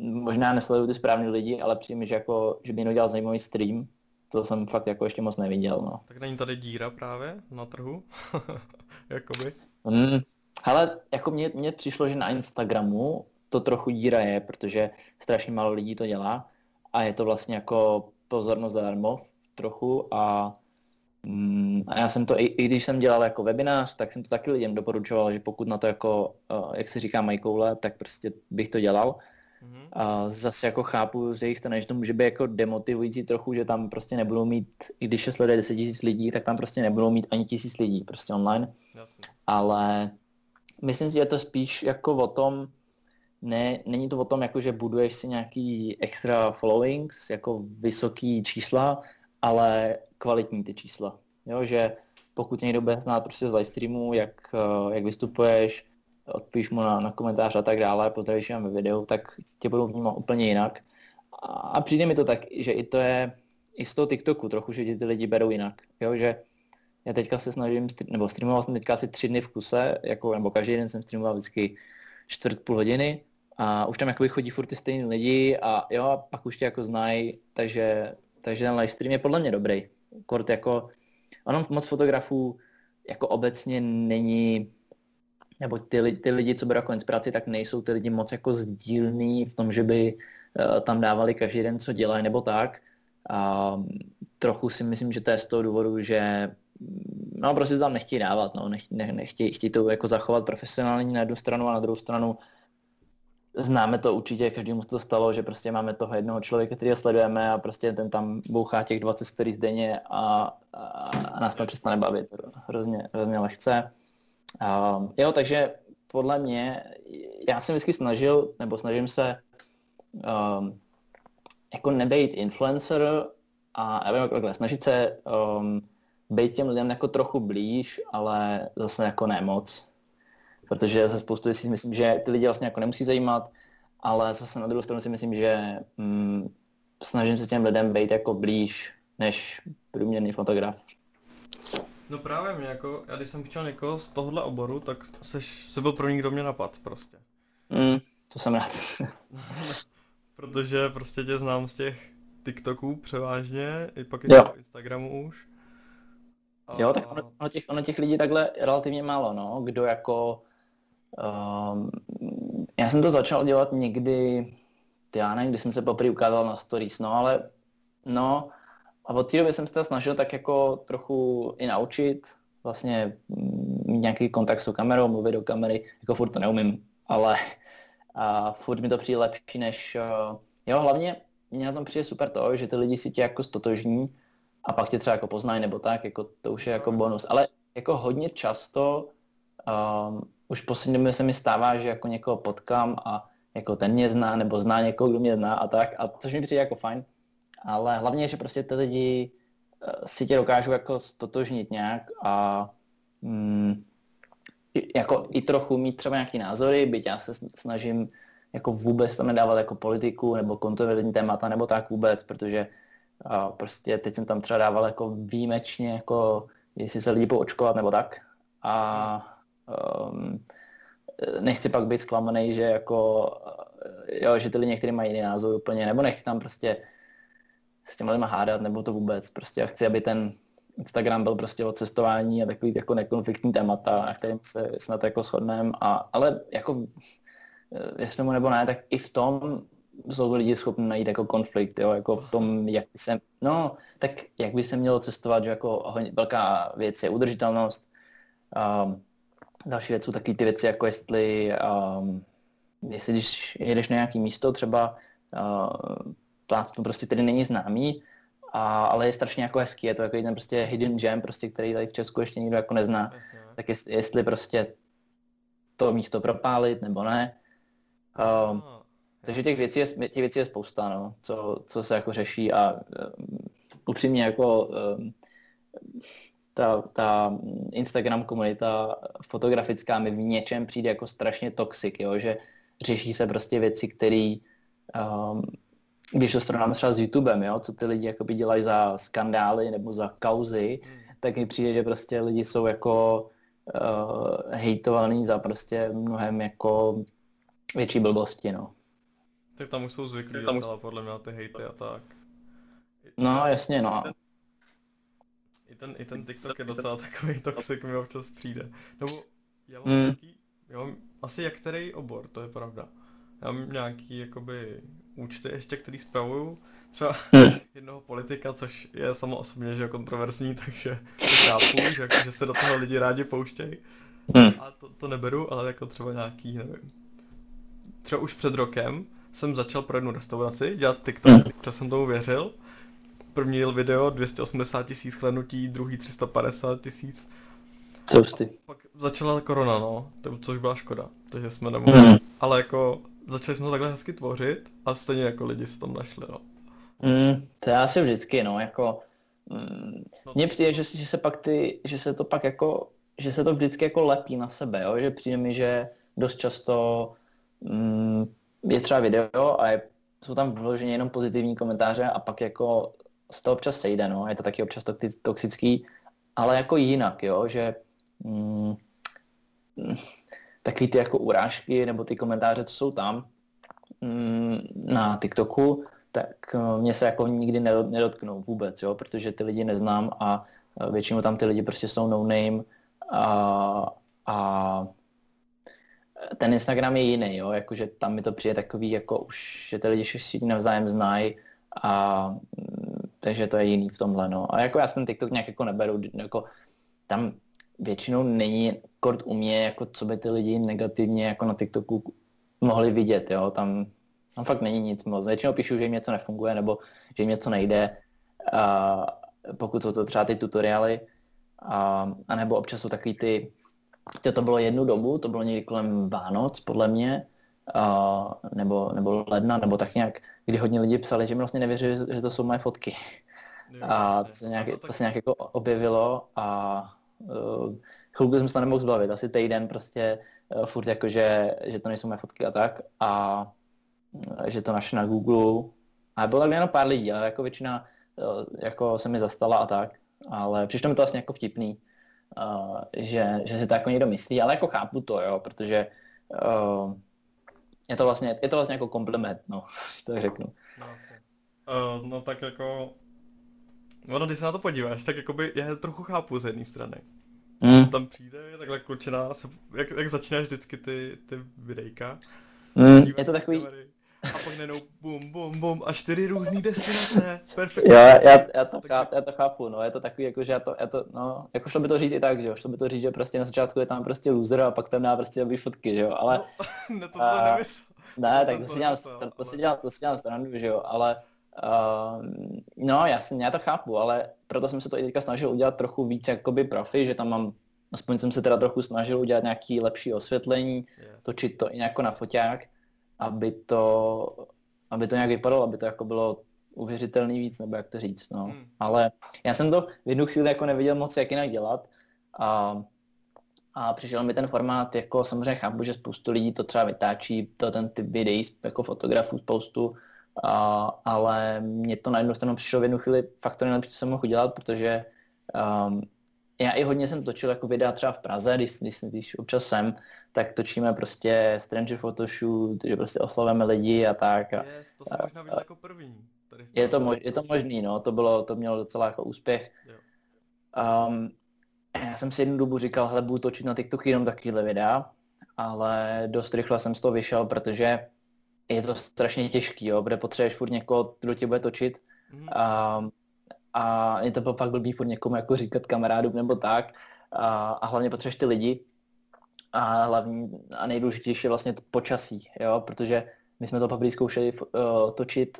S2: možná nesledují ty správní lidi, ale přijde mi, že, jako, že by někdo dělal zajímavý stream, to jsem fakt jako ještě moc neviděl, no.
S1: Tak není tady díra právě na trhu? Jakoby?
S2: Mm, ale jako mně, mně přišlo, že na Instagramu to trochu díra je, protože strašně málo lidí to dělá a je to vlastně jako pozornost zadarmo trochu a, mm, a já jsem to, i, i když jsem dělal jako webinář, tak jsem to taky lidem doporučoval, že pokud na to jako, uh, jak se říká majkoule, tak prostě bych to dělal Mm-hmm. A zase jako chápu z jejich strany, že to může být jako demotivující trochu, že tam prostě nebudou mít, i když se sleduje 10 000 lidí, tak tam prostě nebudou mít ani tisíc lidí prostě online. Jasně. Ale myslím si, že je to spíš jako o tom, ne, není to o tom, jako že buduješ si nějaký extra followings, jako vysoký čísla, ale kvalitní ty čísla. Jo, že pokud někdo bude znát prostě z livestreamu, jak, eh, jak vystupuješ, odpíš mu na, na komentář a tak dále, potravíš ve videu, tak tě budou vnímat úplně jinak. A, a přijde mi to tak, že i to je i z toho TikToku trochu, že ty lidi berou jinak. Jo, že já teďka se snažím, nebo streamoval jsem teďka asi tři dny v kuse, jako, nebo každý den jsem streamoval vždycky čtvrt půl hodiny a už tam jakoby chodí furt ty stejný lidi a jo, a pak už tě jako znají, takže, takže ten live stream je podle mě dobrý. Kort jako, ono moc fotografů jako obecně není nebo ty, ty lidi, co berou jako inspiraci, tak nejsou ty lidi moc jako sdílní v tom, že by uh, tam dávali každý den, co dělají, nebo tak. A trochu si myslím, že to je z toho důvodu, že no prostě to tam nechtějí dávat, no, nech, ne, nechtějí, chtějí to jako zachovat profesionální na jednu stranu a na druhou stranu známe to určitě, každému se to stalo, že prostě máme toho jednoho člověka, který sledujeme a prostě ten tam bouchá těch 20 stories denně a, a, a nás to přestane bavit hrozně, hrozně lehce. Uh, jo, takže podle mě, já jsem vždycky snažil, nebo snažím se um, jako nebejt influencer a já vím, takhle, snažit se um, být těm lidem jako trochu blíž, ale zase jako nemoc. Protože za spoustu věcí si myslím, že ty lidi vlastně jako nemusí zajímat, ale zase na druhou stranu si myslím, že mm, snažím se těm lidem být jako blíž než průměrný fotograf.
S1: No právě mě jako, já když jsem chtěl někoho z tohohle oboru, tak seš, se byl pro kdo mě napad prostě.
S2: Mm, to jsem rád.
S1: Protože prostě tě znám z těch TikToků převážně, i pak i z Instagramu už.
S2: A... Jo, tak ono, ono, těch, ono těch lidí takhle relativně málo, no, kdo jako... Um, já jsem to začal dělat někdy, já nevím, když jsem se poprvé ukázal na stories, no ale no, a od té doby jsem se to snažil tak jako trochu i naučit, vlastně mm, mít nějaký kontakt s tou kamerou, mluvit do kamery, jako furt to neumím, ale a furt mi to přijde lepší než, uh, jo, hlavně mě na tom přijde super to, že ty lidi si tě jako stotožní a pak tě třeba jako poznají nebo tak, jako to už je jako bonus, ale jako hodně často um, už poslední době se mi stává, že jako někoho potkám a jako ten mě zná, nebo zná někoho, kdo mě zná a tak, a což mi přijde jako fajn. Ale hlavně, že prostě ty lidi uh, si tě dokážou jako stotožnit nějak a mm, jako i trochu mít třeba nějaký názory, byť já se snažím jako vůbec tam nedávat jako politiku nebo kontroverzní témata nebo tak vůbec, protože uh, prostě teď jsem tam třeba dával jako výjimečně, jako jestli se lidi poočkovat nebo tak. A um, nechci pak být zklamaný, že jako, jo, že ty lidi některý mají jiný názor úplně, nebo nechci tam prostě s těmi lidmi hádat, nebo to vůbec. Prostě já chci, aby ten Instagram byl prostě o cestování a takový jako nekonfliktní témata, na kterým se snad jako shodneme. A, ale jako, jestli mu nebo ne, tak i v tom jsou lidi schopni najít jako konflikt, jo, jako v tom, jak by se, no, tak jak by se mělo cestovat, že jako velká věc je udržitelnost, um, Další věc jsou taky ty věci, jako jestli, um, jestli když jedeš na nějaký místo, třeba uh, to prostě tedy není známý, a, ale je strašně jako hezký, je to jako ten prostě hidden gem, prostě, který tady v Česku ještě nikdo jako nezná, yes, tak jestli, jestli prostě to místo propálit nebo ne. Um, oh, takže těch věcí, je, těch věcí je spousta, no, co, co se jako řeší a um, upřímně jako um, ta, ta Instagram komunita fotografická mi v něčem přijde jako strašně toxic, jo? že řeší se prostě věci, které um, když to srovnáme třeba s YouTubem, jo, co ty lidi jakoby dělají za skandály nebo za kauzy, hmm. tak mi přijde, že prostě lidi jsou jako uh, hejtovaný za prostě mnohem jako větší blbosti, no.
S1: Tak tam už jsou zvyklí tam... docela podle mě na ty hejty a tak.
S2: No, jasně, no.
S1: I ten, I ten TikTok je docela takový toxic mi občas přijde. Nebo já mám mm. nějaký, já mám asi jak který obor, to je pravda. Já mám nějaký jakoby účty ještě, který spravuju. Třeba jednoho politika, což je samo osobně že je kontroverzní, takže to chápu, že, jako, že se do toho lidi rádi pouštějí. Mm. A to, to neberu, ale jako třeba nějaký, nevím. Třeba už před rokem jsem začal pro jednu restauraci dělat TikTok, mm. protože jsem tomu věřil první video 280 tisíc chlenutí, druhý 350 tisíc.
S2: Což ty?
S1: Pak začala korona, no, což byla škoda, takže jsme nemohli. Mm. Ale jako začali jsme to takhle hezky tvořit a stejně jako lidi se tam našli, no.
S2: Mm, to já si vždycky, no, jako... Mm, no, mně přijde, že, že se pak ty, že se to pak jako, že se to vždycky jako lepí na sebe, jo, že přijde mi, že dost často mm, je třeba video a je, jsou tam vyloženě jenom pozitivní komentáře a pak jako z toho občas sejde, no, je to taky občas toxický, ale jako jinak, jo, že mm, takový ty jako urážky nebo ty komentáře, co jsou tam mm, na TikToku, tak uh, mě se jako nikdy nedotknou vůbec, jo, protože ty lidi neznám a uh, většinou tam ty lidi prostě jsou no name a, a ten Instagram je jiný, jo, jakože tam mi to přijde takový, jako už, že ty lidi všichni navzájem znají a takže to je jiný v tomhle, no. A jako já ten TikTok nějak jako neberu, jako tam většinou není kort u mě, jako co by ty lidi negativně jako na TikToku mohli vidět, jo, tam, tam fakt není nic moc. Většinou píšu, že jim něco nefunguje, nebo že jim něco nejde, a pokud jsou to třeba ty tutoriály, a, a nebo občas jsou takový ty to, to bylo jednu dobu, to bylo někdy kolem Vánoc, podle mě, uh, nebo, nebo ledna, nebo tak nějak, kdy hodně lidí psali, že mi vlastně nevěří, že, to jsou moje fotky. A to se, nějak, to se nějak jako objevilo a chvilku jsem se to nemohl zbavit, asi týden prostě uh, furt jako, že, že to nejsou moje fotky a tak a uh, že to našli na Google a bylo tak jenom pár lidí, ale jako většina jako se mi zastala a tak, ale přišlo mi to vlastně jako vtipný, že, že si to jako někdo myslí, ale jako chápu to, jo, protože je to vlastně, je to vlastně jako komplement, no, to řeknu.
S1: No, no tak jako Ono, když se na to podíváš, tak jakoby já trochu chápu z jedné strany. Mm. Tam přijde takhle klučina, jak, jak začínáš vždycky ty, ty videjka.
S2: Mm, je to takový... Kamery,
S1: a pak nenou bum, bum, bum a čtyři různé destinace, perfektně.
S2: Jo, já, já, to chápu, já to chápu, no, je to takový, jako, že já to, já to, no, jako šlo by to říct i tak, že jo, šlo by to říct, že prostě na začátku je tam prostě loser a pak tam dá prostě dobrý fotky, že jo, ale...
S1: No, ne, to a, nemyslel.
S2: Ne, tak to, to si dělám, to, to, si dělám, to si dělám stranu, že jo, ale Uh, no jasně, já to chápu, ale proto jsem se to i teďka snažil udělat trochu víc jakoby profi, že tam mám, aspoň jsem se teda trochu snažil udělat nějaký lepší osvětlení, yes. točit to i jako na foťák, aby to, aby to nějak vypadalo, aby to jako bylo uvěřitelný víc, nebo jak to říct, no. Hmm. Ale já jsem to v jednu chvíli jako neviděl moc, jak jinak dělat a, a přišel mi ten formát, jako samozřejmě chápu, že spoustu lidí to třeba vytáčí, to ten typ videí, jako fotografů spoustu, a, ale mě to na jednu stranu přišlo v jednu chvíli fakt to nejlepší, co jsem mohl udělat, protože um, já i hodně jsem točil jako videa třeba v Praze, když, když, když občas jsem, tak točíme prostě Stranger Photoshoot, že prostě oslavujeme lidi a tak. A,
S1: yes, to jsem možná viděl jako první.
S2: Tady je, to mož, je to možný, no, to, bylo, to mělo docela jako úspěch. Um, já jsem si jednu dobu říkal, hele, budu točit na TikTok jenom takovýhle videa, ale dost rychle jsem z toho vyšel, protože je to strašně těžký, jo, protože potřebuješ furt někoho, kdo tě bude točit. Mm. A, a je to pak blbý furt někomu jako říkat kamarádům nebo tak. A, a hlavně potřebuješ ty lidi. A hlavní a nejdůležitější je vlastně to počasí, jo, protože my jsme to poprvé zkoušeli uh, točit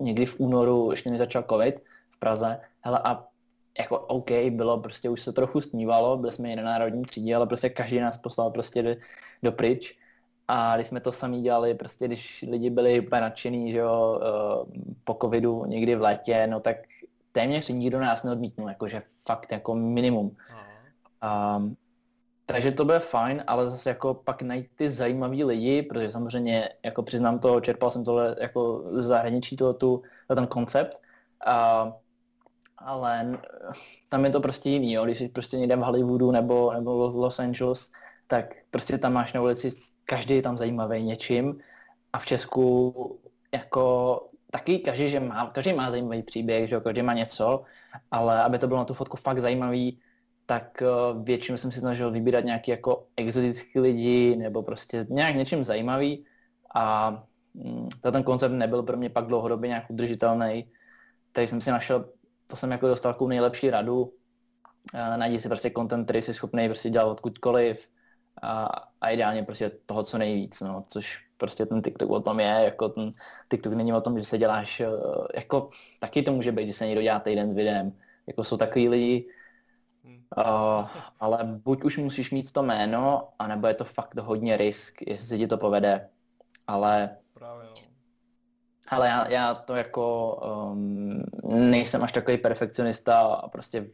S2: někdy v únoru, ještě než začal covid v Praze. Hele, a jako OK, bylo prostě, už se trochu snívalo, byli jsme na národní třídě, ale prostě každý nás poslal prostě do, do pryč a když jsme to sami dělali, prostě když lidi byli úplně nadšený, že jo, eh, po covidu někdy v létě, no tak téměř nikdo nás neodmítnul, jakože fakt jako minimum. Um, takže to bude fajn, ale zase jako pak najít ty zajímavý lidi, protože samozřejmě jako přiznám to, čerpal jsem tohle jako z zahraničí, to, tu, ten koncept, uh, ale tam je to prostě jiný, jo. když jsi prostě někde v Hollywoodu nebo, nebo Los Angeles, tak prostě tam máš na ulici každý je tam zajímavý něčím. A v Česku jako taky každý, že má, každý má zajímavý příběh, že každý má něco, ale aby to bylo na tu fotku fakt zajímavý, tak uh, většinou jsem si snažil vybírat nějaký jako exotický lidi nebo prostě nějak něčím zajímavý. A mm, ten koncept nebyl pro mě pak dlouhodobě nějak udržitelný, takže jsem si našel, to jsem jako dostal takovou nejlepší radu, uh, najdi si prostě content, který jsi schopný prostě dělat odkudkoliv, a, a ideálně prostě toho, co nejvíc, no, což prostě ten TikTok o tom je, jako ten TikTok není o tom, že se děláš, eh, jako taky to může být, že se někdo dělá týden s videem, jako jsou takový lidi, uh, ale buď už musíš mít to jméno, anebo je to fakt hodně risk, jestli se ti to povede, ale
S1: Právě, no.
S2: ale já, já to jako um, nejsem až takový perfekcionista a prostě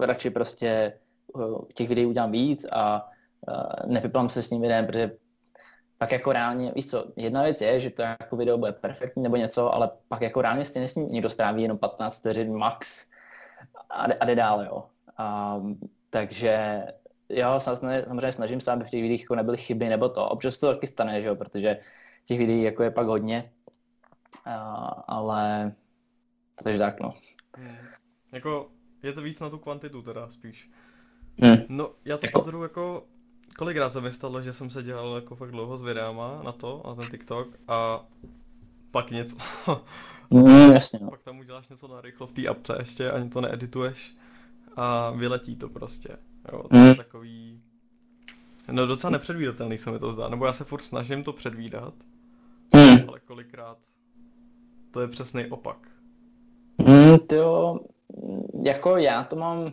S2: radši prostě uh, těch videí udělám víc a uh, nevyplám se s ním videem, protože pak jako reálně, víš co, jedna věc je, že to jako video bude perfektní nebo něco, ale pak jako reálně stejně s ním někdo stráví jenom 15 vteřin max a, jde, a jde dál, jo. Um, takže jo, samozřejmě snažím se, aby v těch videích jako nebyly chyby nebo to. Občas to taky stane, že jo, protože těch videí jako je pak hodně, uh, ale takže tak, no.
S1: Hmm. Jako je to víc na tu kvantitu teda spíš.
S2: Hmm.
S1: No, já to pozoruju jako kolikrát se mi stalo, že jsem se dělal jako fakt dlouho s videama na to, na ten TikTok a pak něco.
S2: mm, jasně, no.
S1: Pak tam uděláš něco na rychlo v té apce ještě, ani to needituješ a vyletí to prostě. Jo, to mm. je takový... No docela nepředvídatelný se mi to zdá, nebo já se furt snažím to předvídat, mm. ale kolikrát to je přesný opak.
S2: Mm, to jako já to mám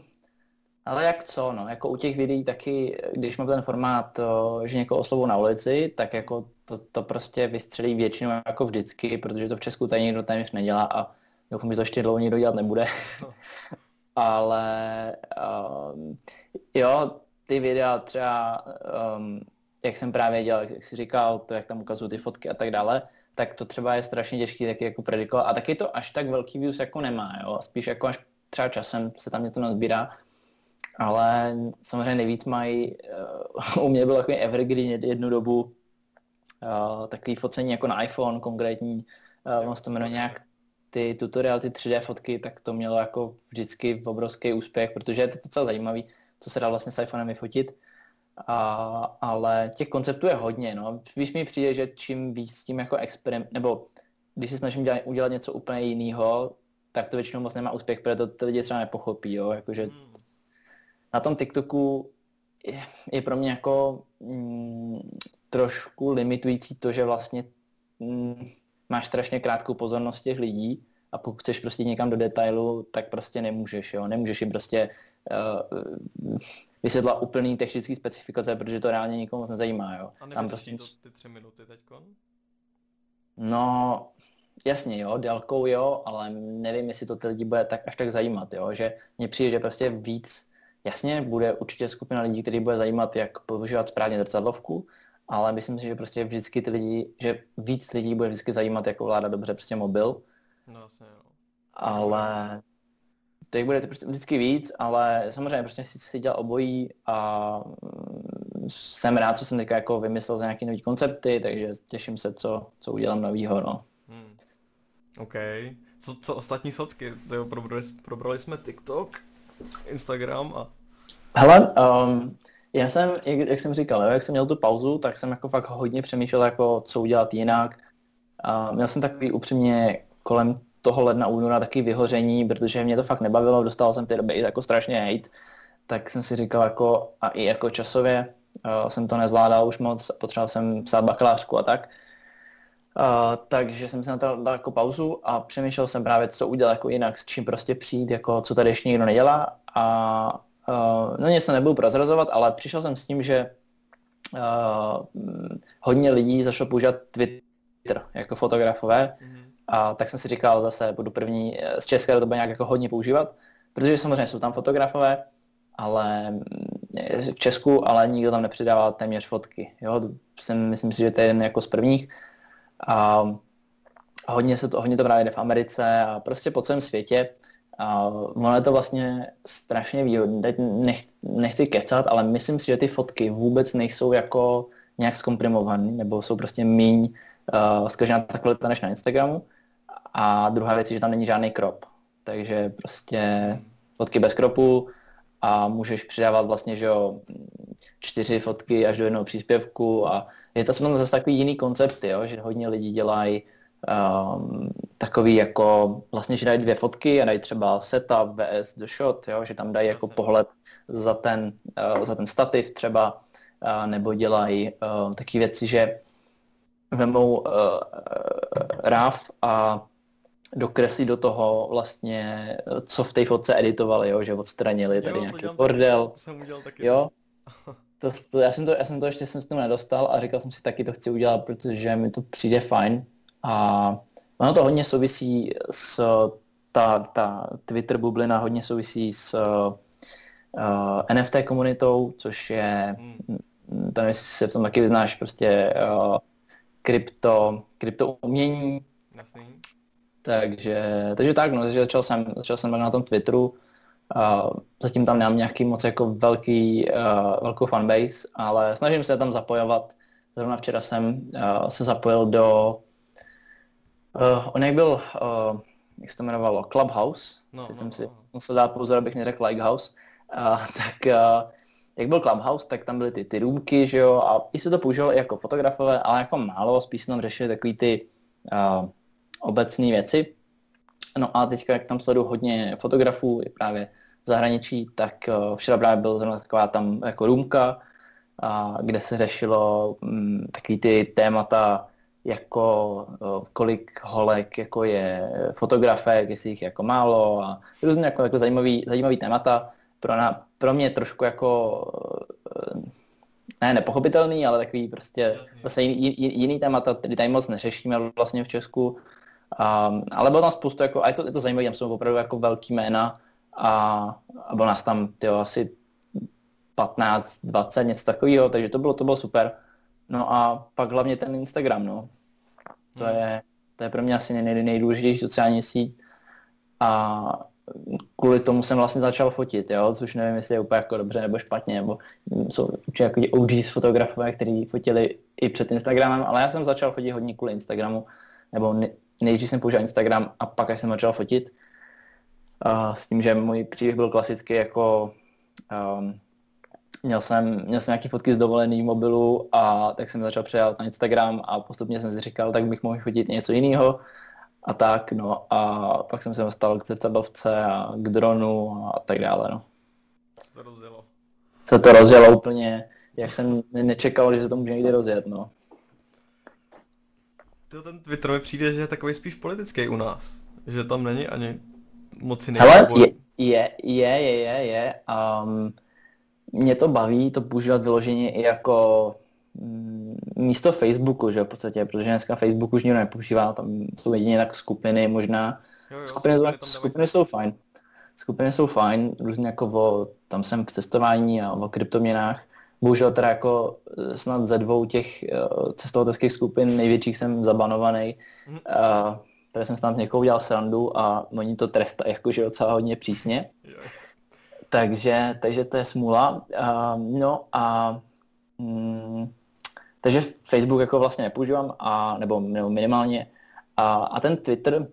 S2: Ale jak co, no, jako u těch videí taky, když mám ten formát, že někoho oslovu na ulici, tak jako to, to prostě vystřelí většinou jako vždycky, protože to v Česku tady nikdo téměř nedělá a doufám, že to ještě dlouho nikdo dělat nebude. Ale um, jo, ty videa třeba, um, jak jsem právě dělal, jak jsi říkal, to, jak tam ukazují ty fotky a tak dále, tak to třeba je strašně těžký taky jako predikovat. A taky to až tak velký views jako nemá, jo. Spíš jako až třeba časem se tam něco nazbírá. Ale samozřejmě nejvíc mají, uh, u mě byl takový evergreen jednu dobu, uh, takový focení jako na iPhone konkrétní, uh, on se to jmenuje nějak ty tutoriál, ty 3D fotky, tak to mělo jako vždycky obrovský úspěch, protože je to docela zajímavý, co se dá vlastně s iPhonem vyfotit. A, ale těch konceptů je hodně, no. Víš mi přijde, že čím víc s tím jako experiment, nebo když se snažím dělat, udělat něco úplně jiného, tak to většinou moc nemá úspěch, protože to ty lidi třeba nepochopí, jo. Jakože hmm. Na tom TikToku je, je pro mě jako mm, trošku limitující to, že vlastně mm, máš strašně krátkou pozornost těch lidí a pokud chceš prostě někam do detailu, tak prostě nemůžeš, jo. Nemůžeš jim prostě uh, vysvětla úplný technický specifikace, protože to reálně nikomu moc nezajímá, jo.
S1: A Tam prostě... to ty tři minuty teďkon?
S2: No, jasně jo, délkou jo, ale nevím, jestli to ty lidi bude tak až tak zajímat, jo, že mně přijde, že prostě víc, jasně, bude určitě skupina lidí, který bude zajímat, jak používat správně zrcadlovku, ale myslím si, že prostě vždycky ty lidi, že víc lidí bude vždycky zajímat, jak ovládat dobře prostě mobil.
S1: No, jasně, jo.
S2: Ale těch bude to prostě vždycky víc, ale samozřejmě prostě si, si dělal obojí a mm, jsem rád, co jsem teďka jako vymyslel za nějaké nové koncepty, takže těším se, co, co udělám novýho, no. Hmm.
S1: OK. Co, co ostatní socky? To probrali, probrali jsme TikTok, Instagram a...
S2: Hele, um, já jsem, jak, jak jsem říkal, jo, jak jsem měl tu pauzu, tak jsem jako fakt hodně přemýšlel, jako co udělat jinak. Uh, měl jsem takový upřímně kolem toho ledna, února taky vyhoření, protože mě to fakt nebavilo, dostal jsem v té době i jako strašně hate, tak jsem si říkal jako, a i jako časově uh, jsem to nezvládal už moc, potřeboval jsem psát bakalářku a tak. Uh, takže jsem si na to dal jako pauzu a přemýšlel jsem právě, co udělat jako jinak, s čím prostě přijít, jako co tady ještě nikdo nedělá a uh, no něco nebudu prozrazovat, ale přišel jsem s tím, že uh, hodně lidí zašlo používat Twitter jako fotografové, mm-hmm. A tak jsem si říkal zase, budu první z České doby nějak jako hodně používat, protože samozřejmě jsou tam fotografové, ale mm, v Česku, ale nikdo tam nepřidává téměř fotky. Jo? Jsem, myslím si, že to je jeden jako z prvních. A hodně, se to, hodně to právě jde v Americe a prostě po celém světě. A ono je to vlastně strašně výhodné. Teď nech, nechci kecat, ale myslím si, že ty fotky vůbec nejsou jako nějak zkomprimované, nebo jsou prostě míň uh, zkažená ta kvalita než na Instagramu. A druhá věc je, že tam není žádný krop. Takže prostě fotky bez kropu a můžeš přidávat vlastně, že jo, čtyři fotky až do jednoho příspěvku a je to tam zase takový jiný koncepty, jo, že hodně lidí dělají um, takový jako, vlastně, že dají dvě fotky a dají třeba setup vs the shot, jo, že tam dají jako pohled za ten, uh, za ten stativ třeba, uh, nebo dělají uh, takové věci, že vemou uh, RAV a dokreslit do toho vlastně, co v té fotce editovali, jo, že odstranili tady jo, nějaký bordel.
S1: To jsem udělal taky.
S2: Jo, to, to, já, jsem to, já jsem to ještě jsem s tím nedostal a říkal jsem si taky to chci udělat, protože mi to přijde fajn a ono to hodně souvisí s ta, ta Twitter bublina hodně souvisí s uh, uh NFT komunitou, což je, hmm. nevím, jestli se v tom taky vyznáš, prostě uh, krypto, krypto umění. Jasný. Takže, takže tak, no, takže začal jsem, začal jsem na tom Twitteru, a zatím tam nemám nějaký moc jako velký, uh, velkou fanbase, ale snažím se tam zapojovat. Zrovna včera jsem uh, se zapojil do, uh, on jak byl, uh, jak se to jmenovalo, Clubhouse, no, Teď no, jsem si no. musel dát pozor, abych neřekl Likehouse, uh, tak uh, jak byl Clubhouse, tak tam byly ty, ty růmky, že jo, a i se to používalo jako fotografové, ale jako málo, spíš tam řešili takový ty uh, obecné věci. No a teďka, jak tam sleduju hodně fotografů, i právě v zahraničí, tak eh, včera právě byl zrovna taková tam jako růmka, a kde se řešilo um, takový ty témata, jako uh, kolik holek jako je fotografek, jestli jich je jako málo a různě jako, jako zajímavý, zajímavý témata. pro, na, pro mě trošku jako ne nepochopitelný, ale takový prostě zase jiný, jiný témata, který tady moc neřešíme vlastně v Česku. Um, ale bylo tam spoustu, jako, a je to, je to zajímavé, tam jsou opravdu jako velký jména a, a bylo nás tam tyjo, asi 15, 20, něco takového, takže to bylo, to bylo super. No a pak hlavně ten Instagram, no. To, hmm. je, to je pro mě asi nej, nejdůležitější sociální síť. A kvůli tomu jsem vlastně začal fotit, jo, což nevím, jestli je úplně jako dobře nebo špatně, nebo jsou určitě jako OGs fotografové, kteří fotili i před Instagramem, ale já jsem začal fotit hodně kvůli Instagramu, nebo nejdřív jsem použil Instagram a pak až jsem začal fotit. Uh, s tím, že můj příběh byl klasický jako um, měl jsem, měl jsem nějaké fotky z dovolený mobilu a tak jsem začal přidat na Instagram a postupně jsem si říkal, tak bych mohl fotit něco jiného a tak, no a pak jsem se dostal k zrcadlovce a k dronu a tak dále, no.
S1: Se to rozjelo.
S2: Se to rozjelo úplně, jak jsem nečekal, že se to může někdy rozjet, no.
S1: To ten Twitter mi přijde, že je takový spíš politický u nás. Že tam není ani moci
S2: Hele, je, je, je, je, je, je. Um, mě to baví to používat vyloženě i jako mm, místo Facebooku, že v podstatě, protože dneska Facebook už nikdo nepoužívá, tam jsou jedině tak skupiny možná. Jo, jo, skupiny, skupiny, skupiny jsou fajn. Skupiny jsou fajn, různě jako o, tam jsem v testování a o kryptoměnách. Bohužel teda jako eh, snad ze dvou těch cestovatelských skupin největších jsem zabanovaný. Mm. Uh, protože jsem tam s někoho udělal srandu a oni to trestají jakože docela hodně přísně. Yeah. Takže, takže to je smůla. Uh, no a mm, takže Facebook jako vlastně nepoužívám, a, nebo, nebo minimálně. A, a ten Twitter,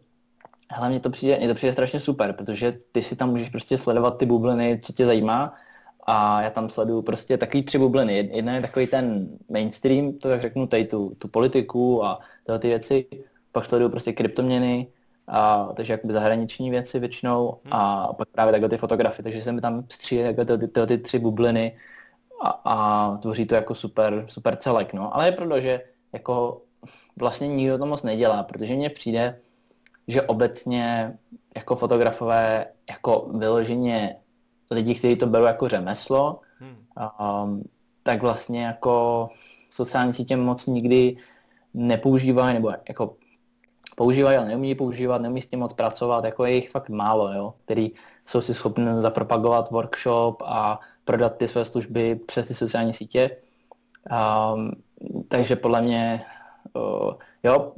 S2: hlavně to přijde, mě to přijde strašně super, protože ty si tam můžeš prostě sledovat ty bubliny, co tě zajímá. A já tam sleduju prostě takový tři bubliny. Jedna je takový ten mainstream, to jak řeknu, tady tu, tu politiku a tyhle ty věci. Pak sleduju prostě kryptoměny, a, takže jakoby zahraniční věci většinou hmm. a pak právě takhle ty fotografie, takže se mi tam stříje takhle ty, ty, ty tři bubliny a, a tvoří to jako super, super celek, no. Ale je pravda, že jako vlastně nikdo to moc nedělá, protože mně přijde, že obecně jako fotografové, jako vyloženě lidi, kteří to berou jako řemeslo, hmm. um, tak vlastně jako sociální sítě moc nikdy nepoužívají, nebo jako používají, ale neumí používat, neumí s tím moc pracovat, jako je jich fakt málo, jo, který jsou si schopni zapropagovat workshop a prodat ty své služby přes ty sociální sítě. Um, takže podle mě, uh, jo,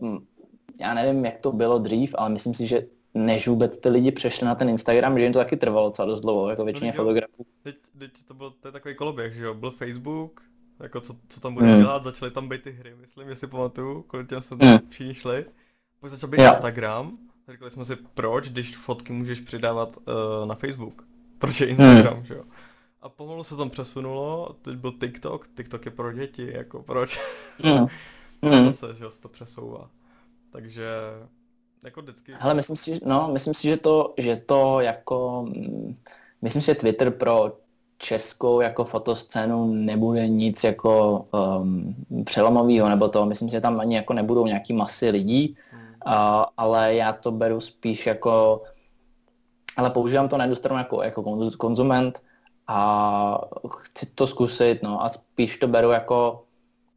S2: já nevím, jak to bylo dřív, ale myslím si, že než vůbec ty lidi přešli na ten Instagram, že jim to taky trvalo docela dost dlouho, jako většině no, fotografů.
S1: Teď, teď to byl to je takový koloběh, že jo, byl Facebook, jako co, co tam bude hmm. dělat, začaly tam být ty hry, myslím, jestli pamatuju, kolik těm se hmm. všichni šli. Pak začal být jo. Instagram, řekli jsme si, proč, když fotky můžeš přidávat uh, na Facebook. Proč je Instagram, hmm. že jo? A pomalu se tam přesunulo, teď byl TikTok, TikTok je pro děti, jako proč? Mm. mm. zase, že se to přesouvá. Takže jako vždycky.
S2: Hele, myslím si, no, myslím si, že to, že to jako, mm, myslím si, že Twitter pro českou jako fotoscénu nebude nic jako um, přelomového, nebo to, myslím si, že tam ani jako nebudou nějaký masy lidí, hmm. uh, ale já to beru spíš jako, ale používám to na jednu stranu jako, jako konzument, a chci to zkusit, no a spíš to beru jako,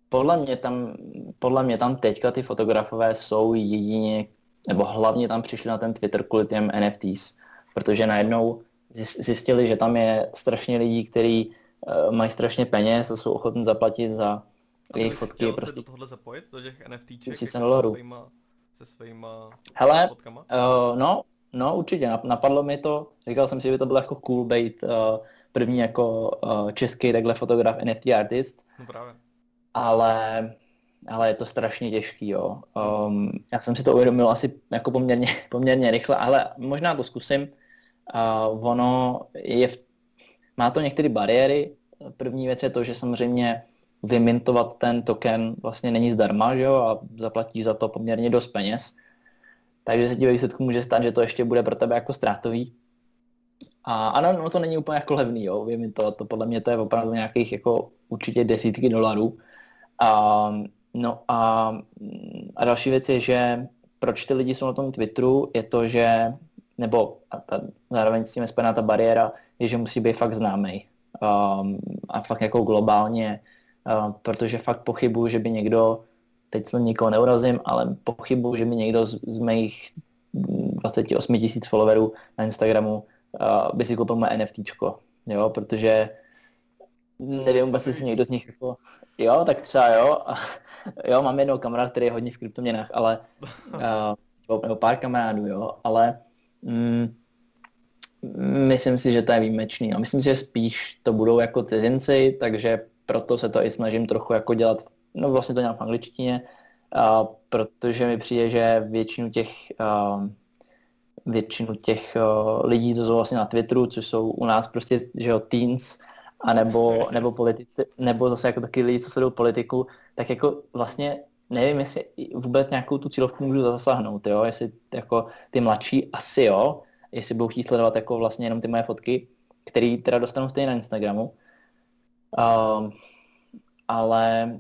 S2: podle mě tam, podle mě tam teďka ty fotografové jsou jedině, nebo hlavně tam přišli na ten Twitter kvůli těm NFTs, protože najednou zjistili, že tam je strašně lidí, kteří uh, mají strašně peněz a jsou ochotní zaplatit za a jejich fotky.
S1: Prostě. do tohle zapojit, do těch NFTček
S2: jako se
S1: svýma, se svýma
S2: Hele, fotkama? Uh, no, no určitě, napadlo mi to, říkal jsem si, že by to bylo jako cool bait uh, první jako uh, český takhle fotograf NFT artist.
S1: No právě.
S2: Ale, ale je to strašně těžký, jo. Um, já jsem si to uvědomil asi jako poměrně, poměrně rychle, ale možná to zkusím. Uh, ono je v, má to některé bariéry. První věc je to, že samozřejmě vymintovat ten token vlastně není zdarma, že jo, a zaplatí za to poměrně dost peněz. Takže se ti výsledku může stát, že to ještě bude pro tebe jako ztrátový. A ano, no to není úplně jako levný, jo, to, to podle mě to je opravdu nějakých jako určitě desítky dolarů. A, no a, a další věc je, že proč ty lidi jsou na tom Twitteru, je to, že nebo a ta, zároveň s tím je spojená ta bariéra, je, že musí být fakt známý. Um, a fakt jako globálně, uh, protože fakt pochybuju, že by někdo, teď se nikoho neurazím, ale pochybuju, že by někdo z, z mých 28 tisíc followerů na Instagramu uh, by si koupil moje NFTčko, jo, protože nevím vůbec, jestli někdo z nich jako, jo, tak třeba jo, jo, mám jednoho kamarád, který je hodně v kryptoměnách, ale, uh, nebo pár kamarádů, jo, ale mm, myslím si, že to je výjimečný. No. Myslím si, že spíš to budou jako cizinci, takže proto se to i snažím trochu jako dělat, no vlastně to dělám v angličtině, uh, protože mi přijde, že většinu těch uh, většinu těch uh, lidí, co jsou vlastně na Twitteru, což jsou u nás prostě, že jo, teens, a nebo, nebo politici, nebo zase jako taky lidi, co sledují politiku, tak jako vlastně nevím, jestli vůbec nějakou tu cílovku můžu zasáhnout, jo, jestli jako ty mladší asi jo, jestli budou chtít sledovat jako vlastně jenom ty moje fotky, které teda dostanu stejně na Instagramu. Um, ale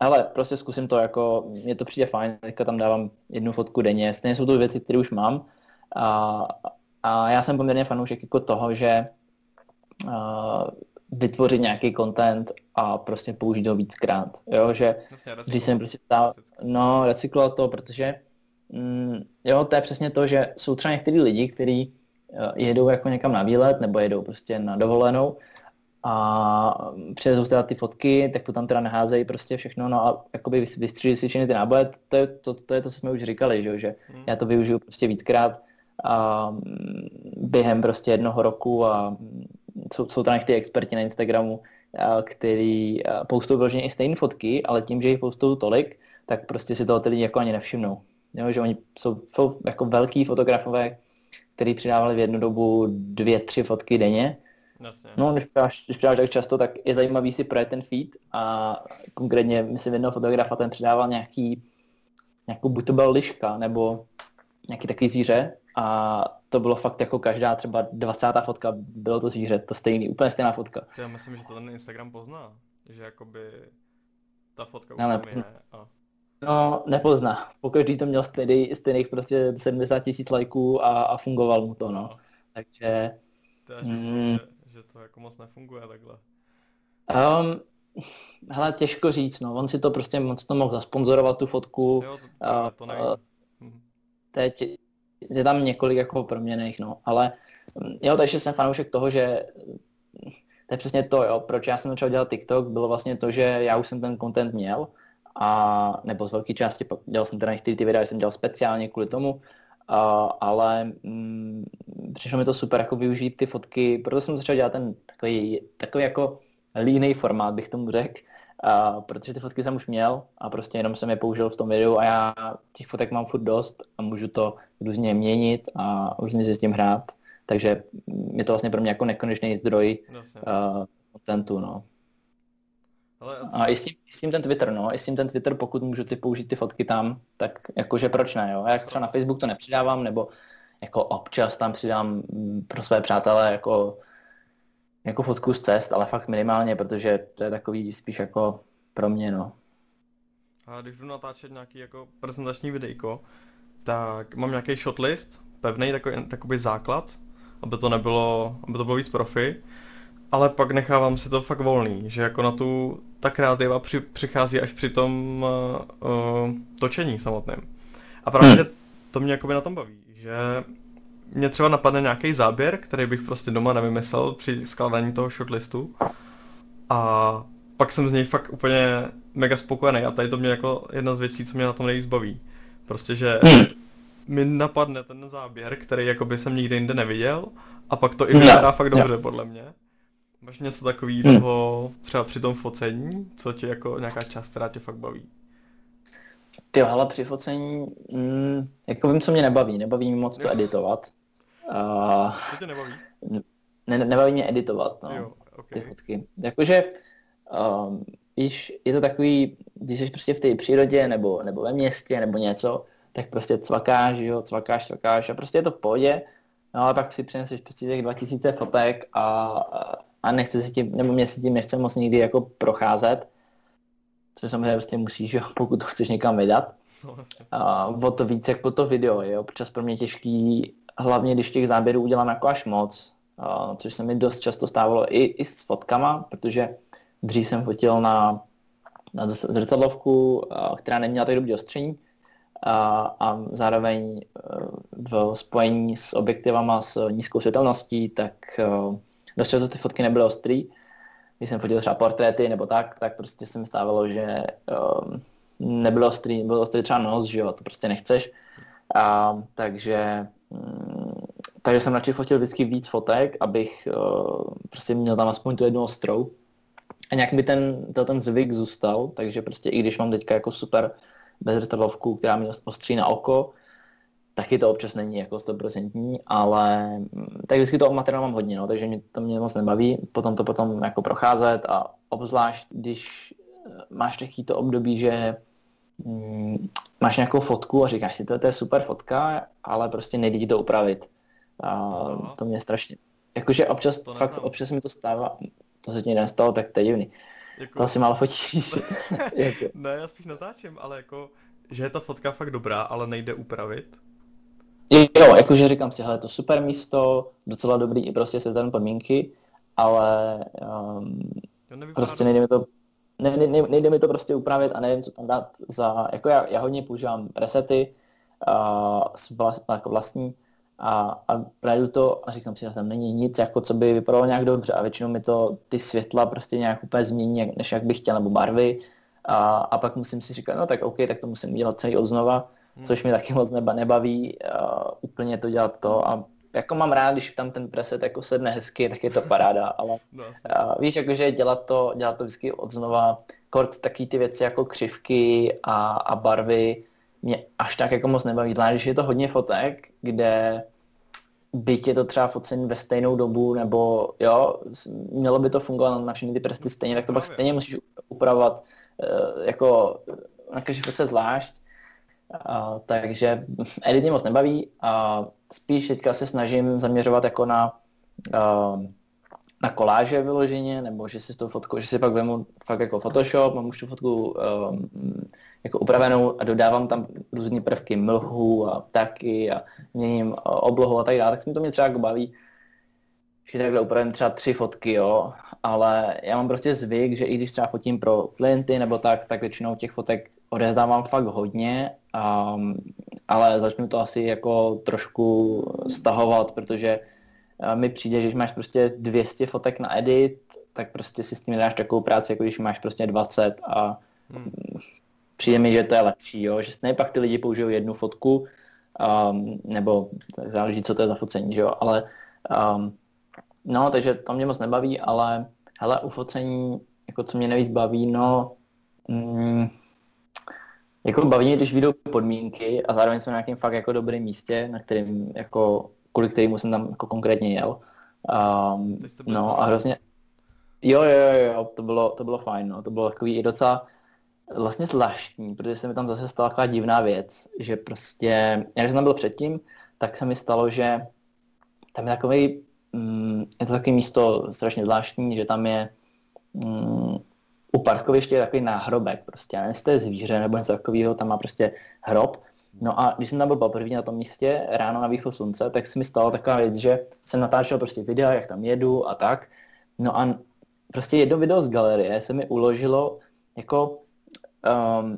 S2: ale prostě zkusím to jako, mně to přijde fajn, teďka tam dávám jednu fotku denně, stejně jsou to věci, které už mám. A, a já jsem poměrně fanoušek jako toho, že uh, vytvořit nějaký content a prostě použít ho víckrát, jo, že
S1: Jasně,
S2: když jsem prostě stál, no, recyklovat to, protože mm, jo, to je přesně to, že jsou třeba některý lidi, kteří uh, jedou jako někam na výlet nebo jedou prostě na dovolenou a přivezou teda ty fotky, tak to tam teda naházejí prostě všechno, no a jakoby vystřílí si všechny ty náboje, to je to, to, je to, co jsme už říkali, že, že hmm. já to využiju prostě víckrát a mm, během prostě jednoho roku a jsou, jsou tam ty experti na Instagramu, který postují vyloženě i stejné fotky, ale tím, že jich postují tolik, tak prostě si toho ty lidi jako ani nevšimnou. Jo, že oni jsou, jsou jako velký fotografové, který přidávali v jednu dobu dvě, tři fotky denně,
S1: Jasně.
S2: No, když přidáš, když přidáš tak často, tak je zajímavý si projet ten feed a konkrétně myslím jednoho fotografa, ten přidával nějaký, nějakou, buď to byl liška, nebo nějaký takový zvíře a to bylo fakt jako každá třeba 20. fotka, bylo to zvíře, to stejný, úplně stejná fotka.
S1: Já myslím, že to ten Instagram pozná, že jakoby ta fotka
S2: no,
S1: už tam je a...
S2: No, nepozná. Pokaždý to měl stejný, stejných prostě 70 tisíc lajků a, a fungoval mu to, no. no. Takže...
S1: To je, mm, že, že to jako moc nefunguje takhle.
S2: Um, hele, těžko říct, no. On si to prostě moc to mohl zasponzorovat, tu fotku.
S1: Jo, to, to, to.
S2: Uh, teď je tam několik jako proměných, no. Ale jo, takže jsem fanoušek toho, že to je přesně to, jo, proč já jsem začal dělat TikTok, bylo vlastně to, že já už jsem ten content měl, a nebo z velké části, dělal jsem teda některé ty videa, jsem dělal speciálně kvůli tomu, a, ale mm, přišlo mi to super jako využít ty fotky, proto jsem začal dělat ten takový, takový jako línej formát, bych tomu řekl, a, protože ty fotky jsem už měl a prostě jenom jsem je použil v tom videu a já těch fotek mám furt dost a můžu to různě měnit a různě si s tím hrát, takže je to vlastně pro mě jako nekonečný zdroj uh, contentu, no. Ale a i s, tím, i s tím ten Twitter, no, i s tím ten Twitter, pokud můžu ty použít ty fotky tam, tak jakože proč ne, jo. A jak třeba na Facebook to nepřidávám, nebo jako občas tam přidám mm, pro své přátelé jako, jako fotku z cest, ale fakt minimálně, protože to je takový spíš jako pro mě, no.
S1: A když budu natáčet nějaký jako prezentační videjko, tak mám nějaký shotlist, pevný takový, takový základ, aby to nebylo, aby to bylo víc profi, ale pak nechávám si to fakt volný, že jako na tu, ta kreativa při, přichází až při tom uh, točení samotném. A právě hmm. to mě jakoby na tom baví, že mě třeba napadne nějaký záběr, který bych prostě doma nevymyslel při skládání toho shortlistu a pak jsem z něj fakt úplně mega spokojený a tady to mě jako jedna z věcí, co mě na tom nejvíc baví. Prostě, že hmm. mi napadne ten záběr, který jakoby jsem nikdy jinde neviděl a pak to i vypadá fakt dobře, podle mě. Máš něco takového hmm. třeba při tom focení, co tě jako nějaká část, která tě fakt baví?
S2: Ty hele, při focení, mm, jako vím, co mě nebaví. Nebaví mě moc to editovat.
S1: Uh, co tě nebaví?
S2: Ne, nebaví mě editovat, no, jo, okay. ty fotky. Jakože, um, víš, je to takový, když jsi prostě v té přírodě, nebo, nebo ve městě, nebo něco, tak prostě cvakáš, jo, cvakáš, cvakáš a prostě je to v pohodě, no ale pak si přineseš prostě těch 2000 fotek a, a nechce se tím, nebo mě se tím nechce moc nikdy jako procházet, což samozřejmě prostě musíš, jo, pokud to chceš někam vydat. No, a o to víc, jak po to video, je občas pro mě těžký hlavně když těch záběrů udělám jako až moc, což se mi dost často stávalo i, i s fotkama, protože dřív jsem fotil na, na zrcadlovku, která neměla tak dobrý ostření a, a zároveň uh, v spojení s objektivama s nízkou světelností, tak uh, dost často ty fotky nebyly ostrý. Když jsem fotil třeba portréty nebo tak, tak prostě se mi stávalo, že um, nebylo ostrý, bylo ostrý třeba nos, že jo, to prostě nechceš. A, takže, takže jsem radši fotil vždycky víc fotek, abych uh, prostě měl tam aspoň tu jednu ostrou. A nějak mi ten, to, ten zvyk zůstal, takže prostě i když mám teďka jako super bezrtadlovku, která mi ostří na oko, taky to občas není jako stoprocentní, ale mm, tak vždycky to materiál mám hodně, no, takže mě to mě moc nebaví, potom to potom jako procházet a obzvlášť, když eh, máš takový to období, že mm, máš nějakou fotku a říkáš si, to, to je super fotka, ale prostě nejde ti to upravit. A no. to mě strašně... Jakože občas, to fakt, občas mi to stává, to se ti nestalo, tak to je divný. Jako... To asi málo fotíš.
S1: jako... ne, já spíš natáčím, ale jako, že je ta fotka fakt dobrá, ale nejde upravit.
S2: Jo, jakože říkám si, hele, to super místo, docela dobrý i prostě se podmínky, ale um, prostě nejde mi to ne, ne, nejde mi to prostě upravit a nevím, co tam dát za, jako já, já hodně používám presety uh, vlast, jako vlastní a, a najdu to a říkám si, že tam není nic, jako co by vypadalo nějak dobře a většinou mi to ty světla prostě nějak úplně změní, než jak bych chtěl, nebo barvy a, a pak musím si říkat, no tak OK, tak to musím udělat celý odznova, hmm. což mi taky moc neba nebaví uh, úplně to dělat to a jako mám rád, když tam ten preset jako sedne hezky, tak je to paráda, ale no, uh, víš, jakože dělat to, dělat to vždycky od znova, kort taky ty věci jako křivky a, a barvy mě až tak jako moc nebaví, zvlášť když je to hodně fotek, kde byť je to třeba focen ve stejnou dobu, nebo jo, mělo by to fungovat na všechny ty prsty stejně, tak to pak stejně musíš upravovat uh, jako na každý fotce zvlášť. Uh, takže edit mě moc nebaví a spíš teďka se snažím zaměřovat jako na, na koláže vyloženě, nebo že si tu fotku, že si pak vemu fakt jako Photoshop, mám už tu fotku um, jako upravenou a dodávám tam různé prvky mlhu a ptaky a měním oblohu a tak dále, tak se mi to mě třeba jako baví, že takhle upravím třeba tři fotky, jo, ale já mám prostě zvyk, že i když třeba fotím pro klienty nebo tak, tak většinou těch fotek odezdávám fakt hodně, um, ale začnu to asi jako trošku stahovat, protože mi přijde, že když máš prostě 200 fotek na edit, tak prostě si s tím dáš takovou práci, jako když máš prostě 20 a hmm. přijde mi, že to je lepší, jo? že ne pak ty lidi použijou jednu fotku, um, nebo tak záleží, co to je za focení, že jo? ale um, No, takže to mě moc nebaví, ale hele, u focení, jako co mě nejvíc baví, no, mm, jako baví mě, když vyjdou podmínky a zároveň jsem na nějakém fakt jako dobrém místě, na kterým, jako, kvůli kterému jsem tam jako konkrétně jel. Um, no a hrozně, jo, jo, jo, to bylo, to bylo fajn, no, to bylo takový i docela vlastně zvláštní, protože se mi tam zase stala taková divná věc, že prostě, jak jsem tam byl předtím, tak se mi stalo, že tam je takový Mm, je to takové místo strašně zvláštní, že tam je um, u parkoviště je takový náhrobek prostě, já nevím, jestli to je zvíře nebo něco takového, tam má prostě hrob. No a když jsem tam byl poprvé na tom místě, ráno na východ slunce, tak se mi stala taková věc, že jsem natáčel prostě videa, jak tam jedu a tak. No a prostě jedno video z galerie se mi uložilo jako um,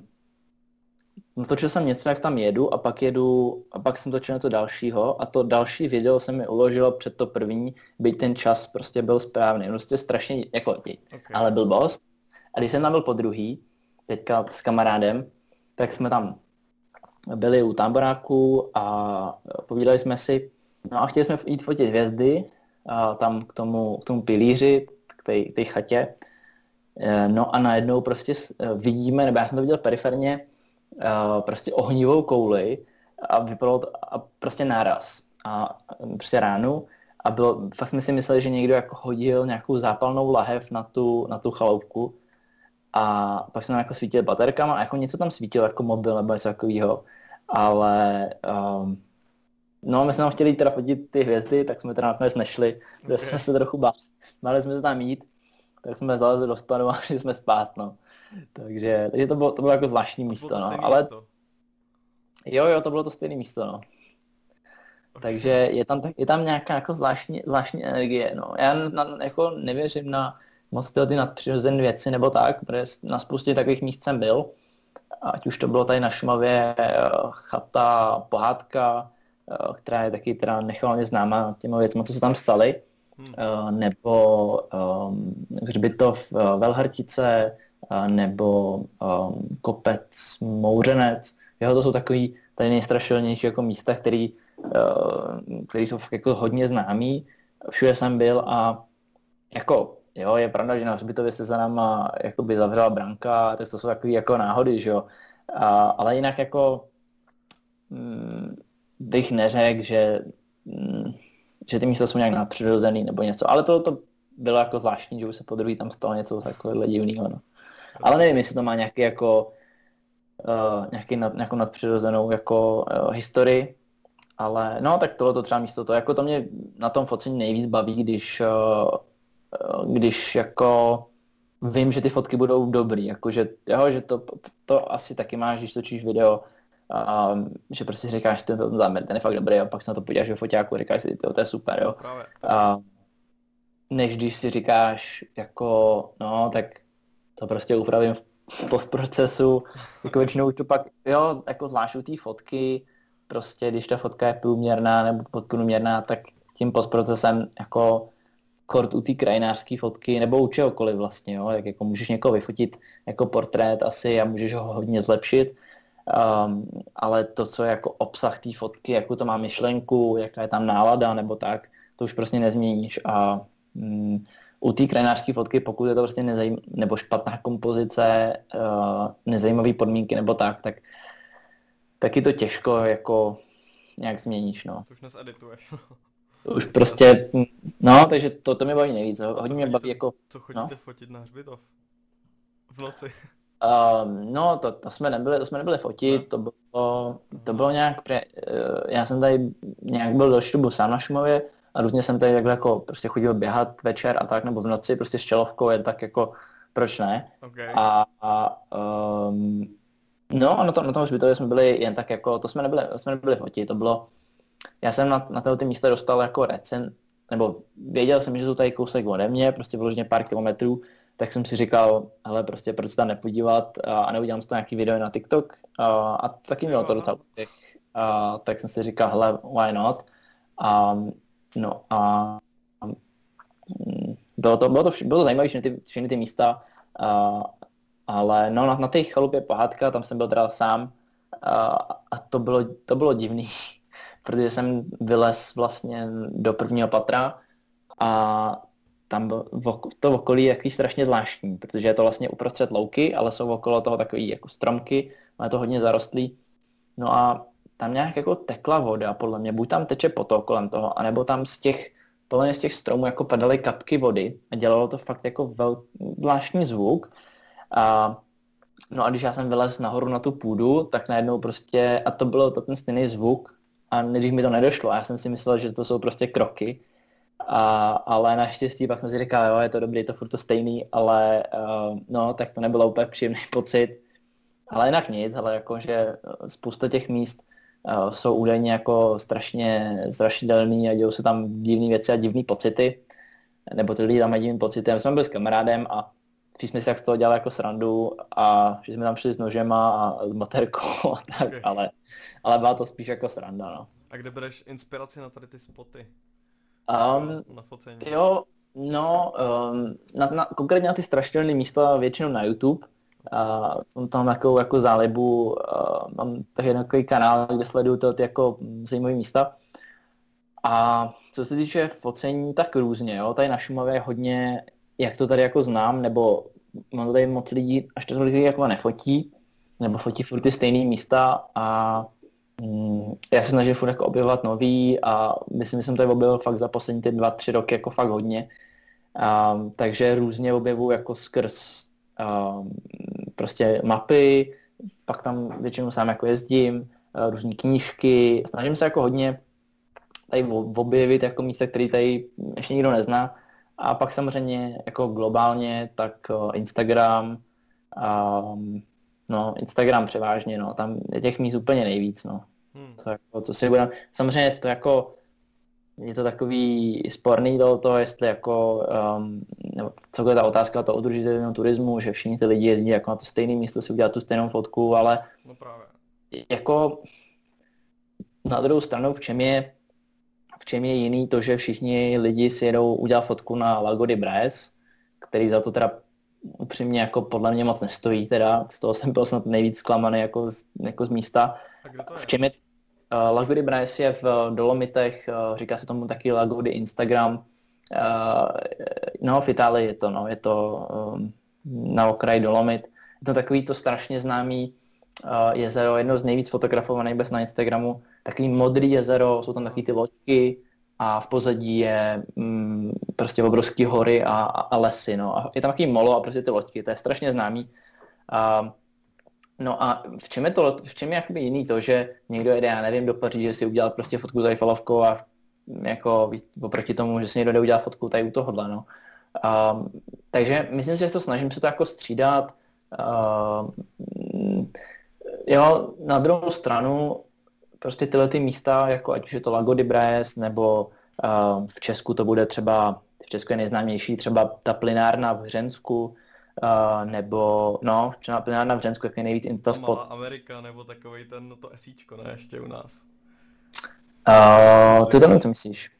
S2: Natočil jsem něco, jak tam jedu a pak jedu, a pak jsem točil něco dalšího a to další video se mi uložilo před to první, byť ten čas prostě byl správný. Prostě strašně, jako, okay. ale byl boss. A když jsem tam byl po druhý, teďka s kamarádem, tak jsme tam byli u táboráku a povídali jsme si, no a chtěli jsme jít fotit hvězdy, a tam k tomu, k tomu pilíři, k té chatě. E, no a najednou prostě vidíme, nebo já jsem to viděl periferně, uh, prostě ohnivou kouli a vypadalo to a prostě náraz. A prostě ránu a bylo, fakt jsme si mysleli, že někdo jako hodil nějakou zápalnou lahev na tu, na tu chaloupku a pak se nám jako svítili baterkama a jako něco tam svítilo, jako mobil nebo něco takového. Ale um, no, my jsme tam chtěli teda fotit ty hvězdy, tak jsme teda nakonec nešli, protože okay. jsme se trochu báli. Mali jsme se tam jít, tak jsme zalezli do stanu a šli jsme spát, no takže, takže to, bylo, to bylo jako zvláštní místo, no. Ale... Místo. Jo, jo, to bylo to stejné místo, no. Takže je tam, je tam nějaká jako zvláštní, zvláštní energie. No. Já na, jako nevěřím na moc ty nadpřirozené věci nebo tak, protože na spoustě takových míst jsem byl. Ať už to bylo tady na Šumavě eh, chata, pohádka, eh, která je taky teda nechvalně známa těma věcmi, co se tam staly. Hmm. Eh, nebo um, hřbitov Velhartice, nebo um, kopec Mouřenec. Jo, to jsou takový tady nejstrašilnější jako místa, který, který jsou fakt jako hodně známý. Všude jsem byl a jako, jo, je pravda, že na hřbitově se za náma jakoby zavřela branka, tak to jsou takové jako náhody, že jo. A, ale jinak jako mm, bych neřekl, že, mm, že ty místa jsou nějak nadpřirozený nebo něco, ale to, to bylo jako zvláštní, že už se po druhý tam stalo něco takového divného. No. Ale nevím, jestli to má nějaký jako uh, nějaký nad, nějakou nadpřirozenou jako uh, historii, ale no, tak tohle to třeba místo to, jako to mě na tom focení nejvíc baví, když, uh, když jako vím, že ty fotky budou dobrý, jakože, jo, že to, to asi taky máš, když točíš video, a, že prostě říkáš, ten, ten záměr, ten je fakt dobrý a pak se na to podíváš ve foťáku a říkáš si, to, to je super, jo. A, než když si říkáš, jako, no, tak to prostě upravím v postprocesu, jako většinou to pak, jo, jako zvlášť u té fotky, prostě když ta fotka je průměrná nebo podprůměrná, tak tím postprocesem jako kort u té krajinářské fotky nebo u čehokoliv vlastně, jo, jak jako můžeš někoho vyfotit jako portrét asi a můžeš ho hodně zlepšit, um, ale to, co je jako obsah té fotky, jakou to má myšlenku, jaká je tam nálada nebo tak, to už prostě nezměníš a mm, u té krajinářské fotky, pokud je to prostě nezajím, nebo špatná kompozice, uh, nezajímavé podmínky nebo tak, tak taky to těžko jako nějak změníš, no.
S1: To už nesedituješ.
S2: už prostě, no, takže to, to mě baví nejvíc. Hodně mě baví jako...
S1: Co chodíte no? fotit na hřbitov? V noci?
S2: Um, no, to, to, jsme nebyli, to jsme nebyli fotit, no. to bylo, to bylo nějak, pre, uh, já jsem tady nějak byl do šrubu sám na Šumově, a různě jsem tady jako prostě chodil běhat večer a tak, nebo v noci prostě s čelovkou, jen tak jako proč ne.
S1: Okay.
S2: A, a um, no a na, to, na tom hřbitově jsme byli jen tak jako, to jsme nebyli, to jsme nebyli fotit, to bylo, já jsem na, na tyhle ty místa dostal jako recen, nebo věděl jsem, že jsou tady kousek ode mě, prostě vyloženě pár kilometrů, tak jsem si říkal, hele, prostě proč se tam nepodívat a, a neudělám si to nějaký video na TikTok a, a taky mělo to docela úspěch. A, tak jsem si říkal, hele, why not? A No a bylo to, bylo to, bylo to zajímavé, všechny ty, všechny ty místa, a, ale no, na, na té chalupě pohádka, tam jsem byl teda sám a, a to, bylo, to bylo divný, protože jsem vylez vlastně do prvního patra a tam to okolí je takový strašně zvláštní, protože je to vlastně uprostřed louky, ale jsou okolo toho takový jako stromky, je to hodně zarostlý. No a tam nějak jako tekla voda, podle mě, buď tam teče potok kolem toho, anebo tam z těch, podle mě z těch stromů jako padaly kapky vody a dělalo to fakt jako vel, zvláštní zvuk. A, no a když já jsem vylez nahoru na tu půdu, tak najednou prostě, a to bylo to ten stejný zvuk, a nejdřív mi to nedošlo, já jsem si myslel, že to jsou prostě kroky, a, ale naštěstí pak jsem si říkal, jo, je to dobrý, je to furt to stejný, ale uh, no, tak to nebylo úplně příjemný pocit. Ale jinak nic, ale jakože spousta těch míst, Eh, jsou údajně jako strašně strašidelný a dějou se tam divné věci a divné pocity, nebo ty lidi tam mají divný pocity. My jsme byli s kamarádem a když jsme si tak z toho dělali jako srandu a že jsme tam šli s nožema a s motorkou a tak, okay. ale, ale byla to spíš jako sranda, no.
S1: A kde bereš inspiraci na tady ty spoty?
S2: Um, na focení? Jo, no, um, na, na, konkrétně na ty strašidelné místa většinou na YouTube, a mám tam takovou jako zálibu, mám taky takový kanál, kde sleduju to ty jako zajímavé místa. A co se týče focení, tak různě, jo. Tady na Šumavě je hodně, jak to tady jako znám, nebo mám tady moc lidí, až to lidí jako nefotí, nebo fotí furt ty stejné místa a mm, já se snažím furt jako objevovat nový a myslím, že jsem tady objevil fakt za poslední ty dva, tři roky jako fakt hodně. A, takže různě objevu jako skrz a, prostě mapy, pak tam většinou sám jako jezdím, různé knížky, snažím se jako hodně tady objevit jako místa, které tady ještě nikdo nezná. A pak samozřejmě jako globálně, tak eh, Instagram, um, no Instagram převážně, no, tam je těch míst úplně nejvíc, no.
S1: Hmm.
S2: to, jako, to si budem, samozřejmě to jako, je to takový sporný do toho, jestli jako, um, nebo co je ta otázka to udržitelného turismu, že všichni ty lidi jezdí jako na to stejné místo si udělat tu stejnou fotku, ale
S1: No právě.
S2: jako na druhou stranu, v čem je, v čem je jiný to, že všichni lidi si jedou udělat fotku na Lago de Braes, který za to teda upřímně jako podle mě moc nestojí, teda z toho jsem byl snad nejvíc zklamaný jako z, jako z místa.
S1: A kde to je?
S2: V čem je uh, Lago de Braes je v uh, Dolomitech, uh, říká se tomu taky Lago de Instagram. Uh, no, v Itálii je to, no, je to um, na okraji Dolomit. Je to takový to strašně známý jezero, jedno z nejvíc fotografovaných bez na Instagramu. Takový modrý jezero, jsou tam taky ty loďky a v pozadí je mm, prostě obrovský hory a, a lesy, no. A je tam takový molo a prostě ty loďky, to je strašně známý. Uh, No a v čem je to, v čem je jakoby jiný to, že někdo jede, já nevím, do Paříže si udělat prostě fotku tady falovkou a jako oproti tomu, že si někdo jde udělat fotku tady u tohohle, no. Um, takže myslím si, že to snažím se to jako střídat. Um, jo, na druhou stranu prostě tyhle ty místa, jako ať už je to Lago de Braes, nebo uh, v Česku to bude třeba, v Česku je nejznámější třeba ta plinárna v Hřensku, Uh, nebo, no, třeba plinárna v Hřensku, jak je nejvíc instaspot.
S1: Malá Amerika, nebo takový ten, no to esíčko, ne, ještě u nás.
S2: Uh, ty to co myslíš?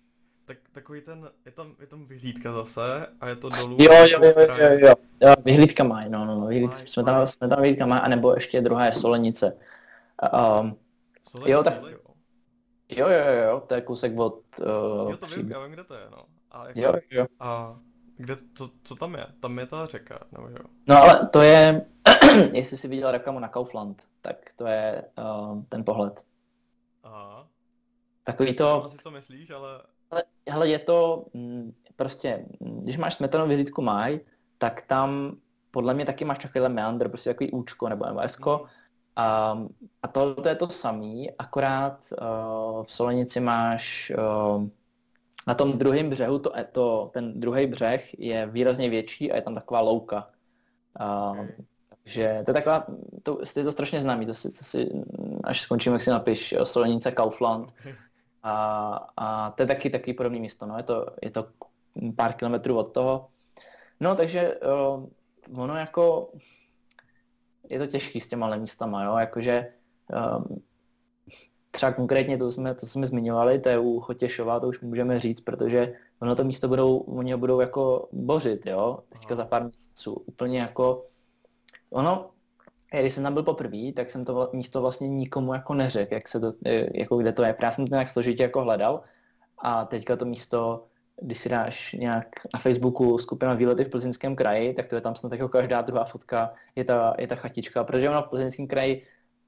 S1: Tak, takový ten, je tam, je tam vyhlídka zase a je to dolů.
S2: Jo, jo,
S1: jako
S2: jo, jo,
S1: kraj.
S2: jo, jo. vyhlídka mají, no, no, no, vyhlídka,
S1: Mají,
S2: jsme tam,
S1: mají.
S2: jsme tam vyhlídka mají, anebo ještě druhá je Solenice. Um,
S1: Solenice,
S2: Jo, tak-
S1: jo.
S2: jo, jo, jo, jo, to je kousek od uh,
S1: Jo, to vím, já vím, kde to je, no. A, jako,
S2: Jo, jo.
S1: a kde, co, co tam je? Tam je ta řeka, nebo jo?
S2: No ale to je, jestli jsi viděl reklamu na Kaufland, tak to je uh, ten pohled.
S1: Aha.
S2: Takový
S1: To...
S2: to,
S1: Asi co myslíš, ale...
S2: hele, je to mm, prostě, mm, když máš smetanou vyhlídku máj, tak tam podle mě taky máš takovýhle meandr, prostě takový účko nebo, nebo esko. A, a to, to je to samý, akorát uh, v Solenici máš uh, na tom druhém břehu, to, to, ten druhý břeh je výrazně větší a je tam taková louka. Uh, takže to je taková, to, je to strašně známý, to si, to si, až skončím, jak si napiš eh, Solenice Kaufland. A, a to je taky taky podobné místo, no, je to, je to pár kilometrů od toho. No, takže uh, ono jako, je to těžký s těma místama, jo, jakože um, třeba konkrétně to jsme, to jsme zmiňovali, to je u Chotěšova, to už můžeme říct, protože ono to místo budou, oni ho budou jako bořit, jo, teďka za pár měsíců, úplně jako, ono, když jsem tam byl poprvé, tak jsem to místo vlastně nikomu jako neřekl, jak se to, eh, jako kde to je. Já jsem to nějak složitě jako hledal a teďka to místo, když si dáš nějak na Facebooku skupina výlety v Plzeňském kraji, tak to je tam snad jako každá druhá fotka, je ta, je ta chatička, protože ono v Plzeňském kraji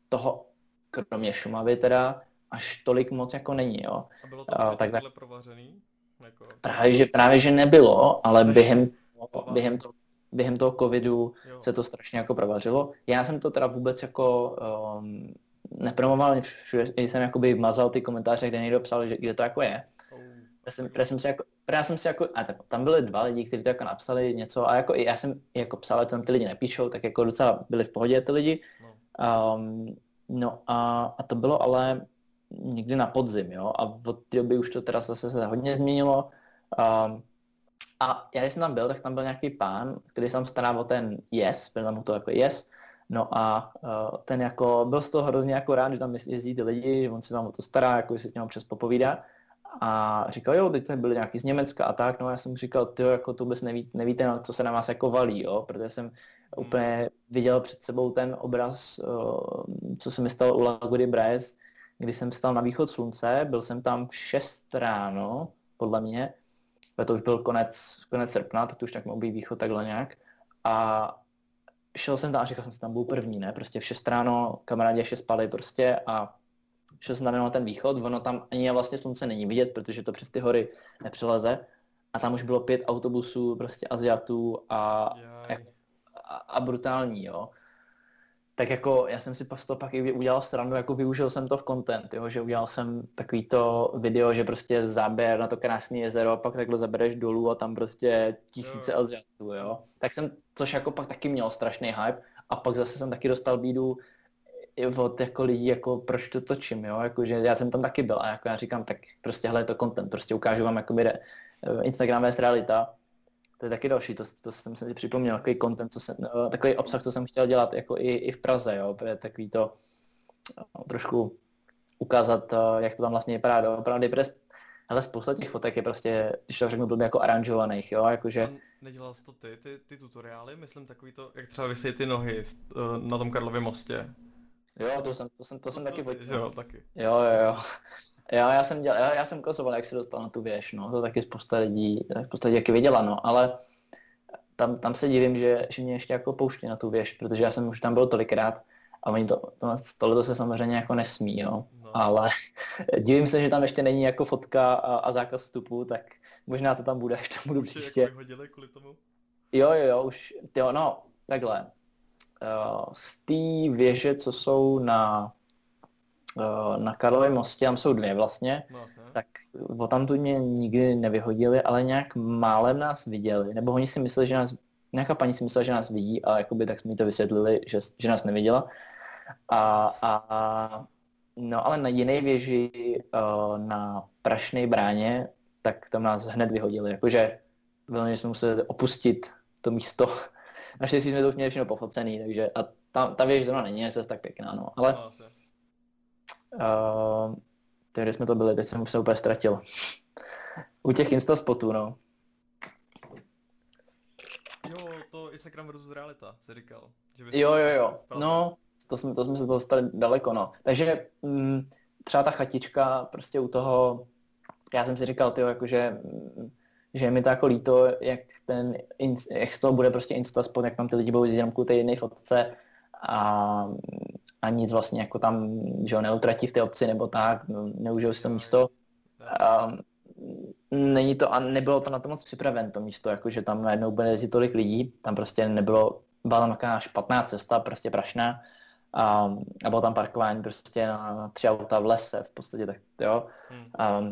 S2: toho, kromě Šumavy teda, až tolik moc jako není, jo.
S1: A bylo to
S2: A,
S1: tak,
S2: tak-
S1: provařený? Jako...
S2: Právě že, právě, že nebylo, ale během, během, to, během toho covidu
S1: Jo.
S2: se to strašně jako provařilo. Já jsem to teda vůbec jako um, nepromoval, všude jsem jakoby mazal ty komentáře, kde někdo psal, že, kde to jako je.
S1: Oh.
S2: Já jsem, já jsem si jako, já jsem si jako, a tam byli dva lidi, kteří to jako napsali něco a jako i já jsem jako psal, ale tam ty lidi nepíšou, tak jako docela byli v pohodě ty lidi.
S1: No.
S2: Um, no a, a to bylo ale někdy na podzim, jo, a od té doby už to teda zase se hodně změnilo. Um, a já když jsem tam byl, tak tam byl nějaký pán, který se tam stará o ten yes, byl tam to jako yes, no a uh, ten jako, byl z toho hrozně jako rád, že tam jezdí ty lidi, že on se tam o to stará, jako si s ním přes popovídá. A říkal, jo, teď jsme byli nějaký z Německa a tak, no a já jsem říkal, ty jako to vůbec neví, nevíte, na co se na vás jako valí, jo, protože jsem úplně viděl před sebou ten obraz, uh, co se mi stalo u Lago de Braes, kdy jsem stal na východ slunce, byl jsem tam v 6 ráno, podle mě, to už byl konec, konec srpna, teď už tak mohl být východ takhle nějak. A šel jsem tam a říkal jsem si, tam byl první, ne? Prostě v 6 ráno kamarádi ještě spali prostě a šel jsem tam jenom na ten východ, ono tam ani vlastně slunce není vidět, protože to přes ty hory nepřeleze. A tam už bylo pět autobusů prostě Aziatů a, a, a brutální, jo. Tak jako já jsem si z toho pak i udělal stranu, jako využil jsem to v content, jo, že udělal jsem takový to video, že prostě záběr na to krásné jezero a pak takhle zabereš dolů a tam prostě tisíce
S1: Jo.
S2: Elzjatů, jo. Tak jsem, což jako pak taky měl strašný hype a pak zase jsem taky dostal bídu, od jako lidí, jako proč to točím, jo, jako, že já jsem tam taky byl a jako já říkám, tak prostě hele, je to content, prostě ukážu vám, jakoby Instagram vést realita, to je taky další, to, to jsem si připomněl, takový content, co jsem, no, takový obsah, co jsem chtěl dělat jako i, i v Praze, jo, takový to no, trošku ukázat, eh, jak to tam vlastně vypadá doopravdy, protože ale spousta těch fotek je prostě, když to řeknu blbě, jako aranžovaných, jo, jakože...
S1: Nedělal jsi to ty, ty, ty tutoriály, myslím takový to, jak třeba vysí ty nohy eh, na tom Karlově mostě.
S2: Jo, to jsem, to jsem, to, to jsem taky
S1: fotil. Jo, taky.
S2: Jo, jo, jo. Jo, já jsem, dělal, já, já jsem kosoval, jak se dostal na tu věž, no, to taky spousta lidí, spousta lidí taky viděla, no, ale tam, tam se divím, že, že mě ještě jako pouští na tu věž, protože já jsem už tam byl tolikrát a oni to, to, tohle to se samozřejmě jako nesmí, jo, no. ale divím se, že tam ještě není jako fotka a, a zákaz vstupu, tak možná to tam bude, až tam budu už příště.
S1: Jako vyhodili kvůli tomu?
S2: Jo, jo, jo, už, jo, no, takhle. Uh, z té věže, co jsou na na Karlově mostě, tam jsou dvě vlastně, no, tak o tam tu mě nikdy nevyhodili, ale nějak málem nás viděli, nebo oni si mysleli, že nás, nějaká paní si myslela, že nás vidí a jakoby tak jsme mi to vysvětlili, že, že nás neviděla. A, a, a no ale na jiné věži, uh, na Prašné bráně, tak tam nás hned vyhodili, jakože velmi jsme museli opustit to místo. Naštěstí jsme to už měli všechno pofocený, takže a ta, ta věž zrovna není zase tak pěkná, no. Ale, no, Uh, tehdy jsme to byli, teď jsem se úplně ztratil. U těch Insta spotů, no.
S1: Jo, to Instagram versus realita, se říkal.
S2: Že jo, jo, jo. No, to jsme, to jsme se dostali daleko, no. Takže mm, třeba ta chatička prostě u toho, já jsem si říkal, tyjo, jakože, mm, že je mi to jako líto, jak ten, jak z toho bude prostě Insta spot, jak tam ty lidi budou jenom kvůli té jedné fotce a a nic vlastně jako tam, že ho neutratí v té obci nebo tak, no, neužijou si to místo. A, není to, a nebylo to na to moc připraven to místo, jakože tam najednou bude jezdit tolik lidí, tam prostě nebylo, byla tam taková špatná cesta, prostě prašná, a, a bylo tam parkování prostě na, na tři auta v lese v podstatě, tak jo. Hmm. A,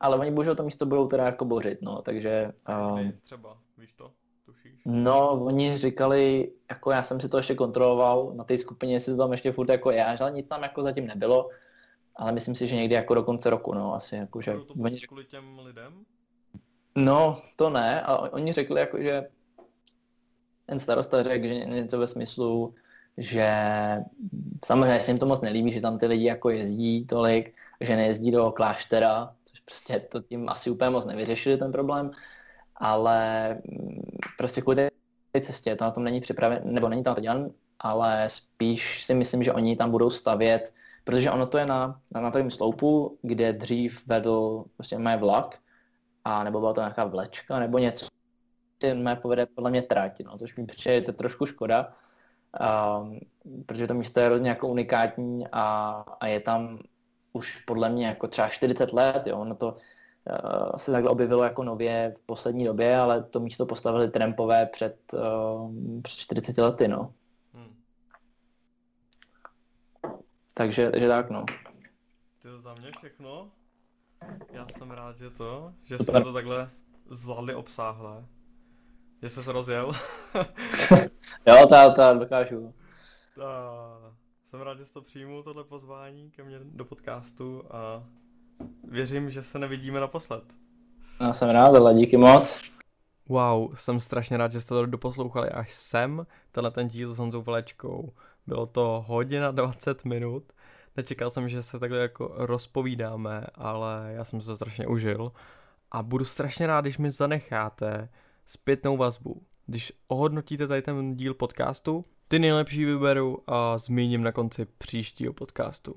S2: ale oni bohužel to místo budou teda jako bořit, no, takže...
S1: Um, třeba, víš to?
S2: Tušíš? No, oni říkali, jako já jsem si to ještě kontroloval na té skupině, jestli to tam ještě furt jako je, ale nic tam jako zatím nebylo, ale myslím si, že někdy jako do konce roku, no, asi jako, že...
S1: to oni... kvůli těm lidem?
S2: No, to ne, ale oni řekli jako, že ten starosta řekl, že něco ve smyslu, že samozřejmě se jim to moc nelíbí, že tam ty lidi jako jezdí tolik, že nejezdí do kláštera, což prostě to tím asi úplně moc nevyřešili ten problém, ale mm, prostě kvůli té cestě to na tom není připraven, nebo není na to dělan, ale spíš si myslím, že oni tam budou stavět, protože ono to je na, na, na takovém sloupu, kde dřív vedl prostě mé vlak, a nebo byla to nějaká vlečka, nebo něco, ten mé povede podle mě trať, no, což mi přijde to trošku škoda, um, protože to místo je hrozně jako unikátní a, a je tam už podle mě jako třeba 40 let, jo, ono to se takhle objevilo jako nově v poslední době, ale to místo postavili Trumpové před, uh, před 40 lety, no. Hmm. Takže, takže tak, no.
S1: Ty to za mě všechno. Já jsem rád, že to, že jsme to takhle zvládli obsáhle. Že jsi se rozjel.
S2: jo, ta, ta, dokážu.
S1: Ta, jsem rád, že jsi to přijmu, tohle pozvání ke mně do podcastu a věřím, že se nevidíme naposled.
S2: Já jsem rád, ale díky moc.
S1: Wow, jsem strašně rád, že jste to doposlouchali až sem, tenhle ten díl s Honzou Valečkou. Bylo to hodina 20 minut. Nečekal jsem, že se takhle jako rozpovídáme, ale já jsem se to strašně užil. A budu strašně rád, když mi zanecháte zpětnou vazbu. Když ohodnotíte tady ten díl podcastu, ty nejlepší vyberu a zmíním na konci příštího podcastu.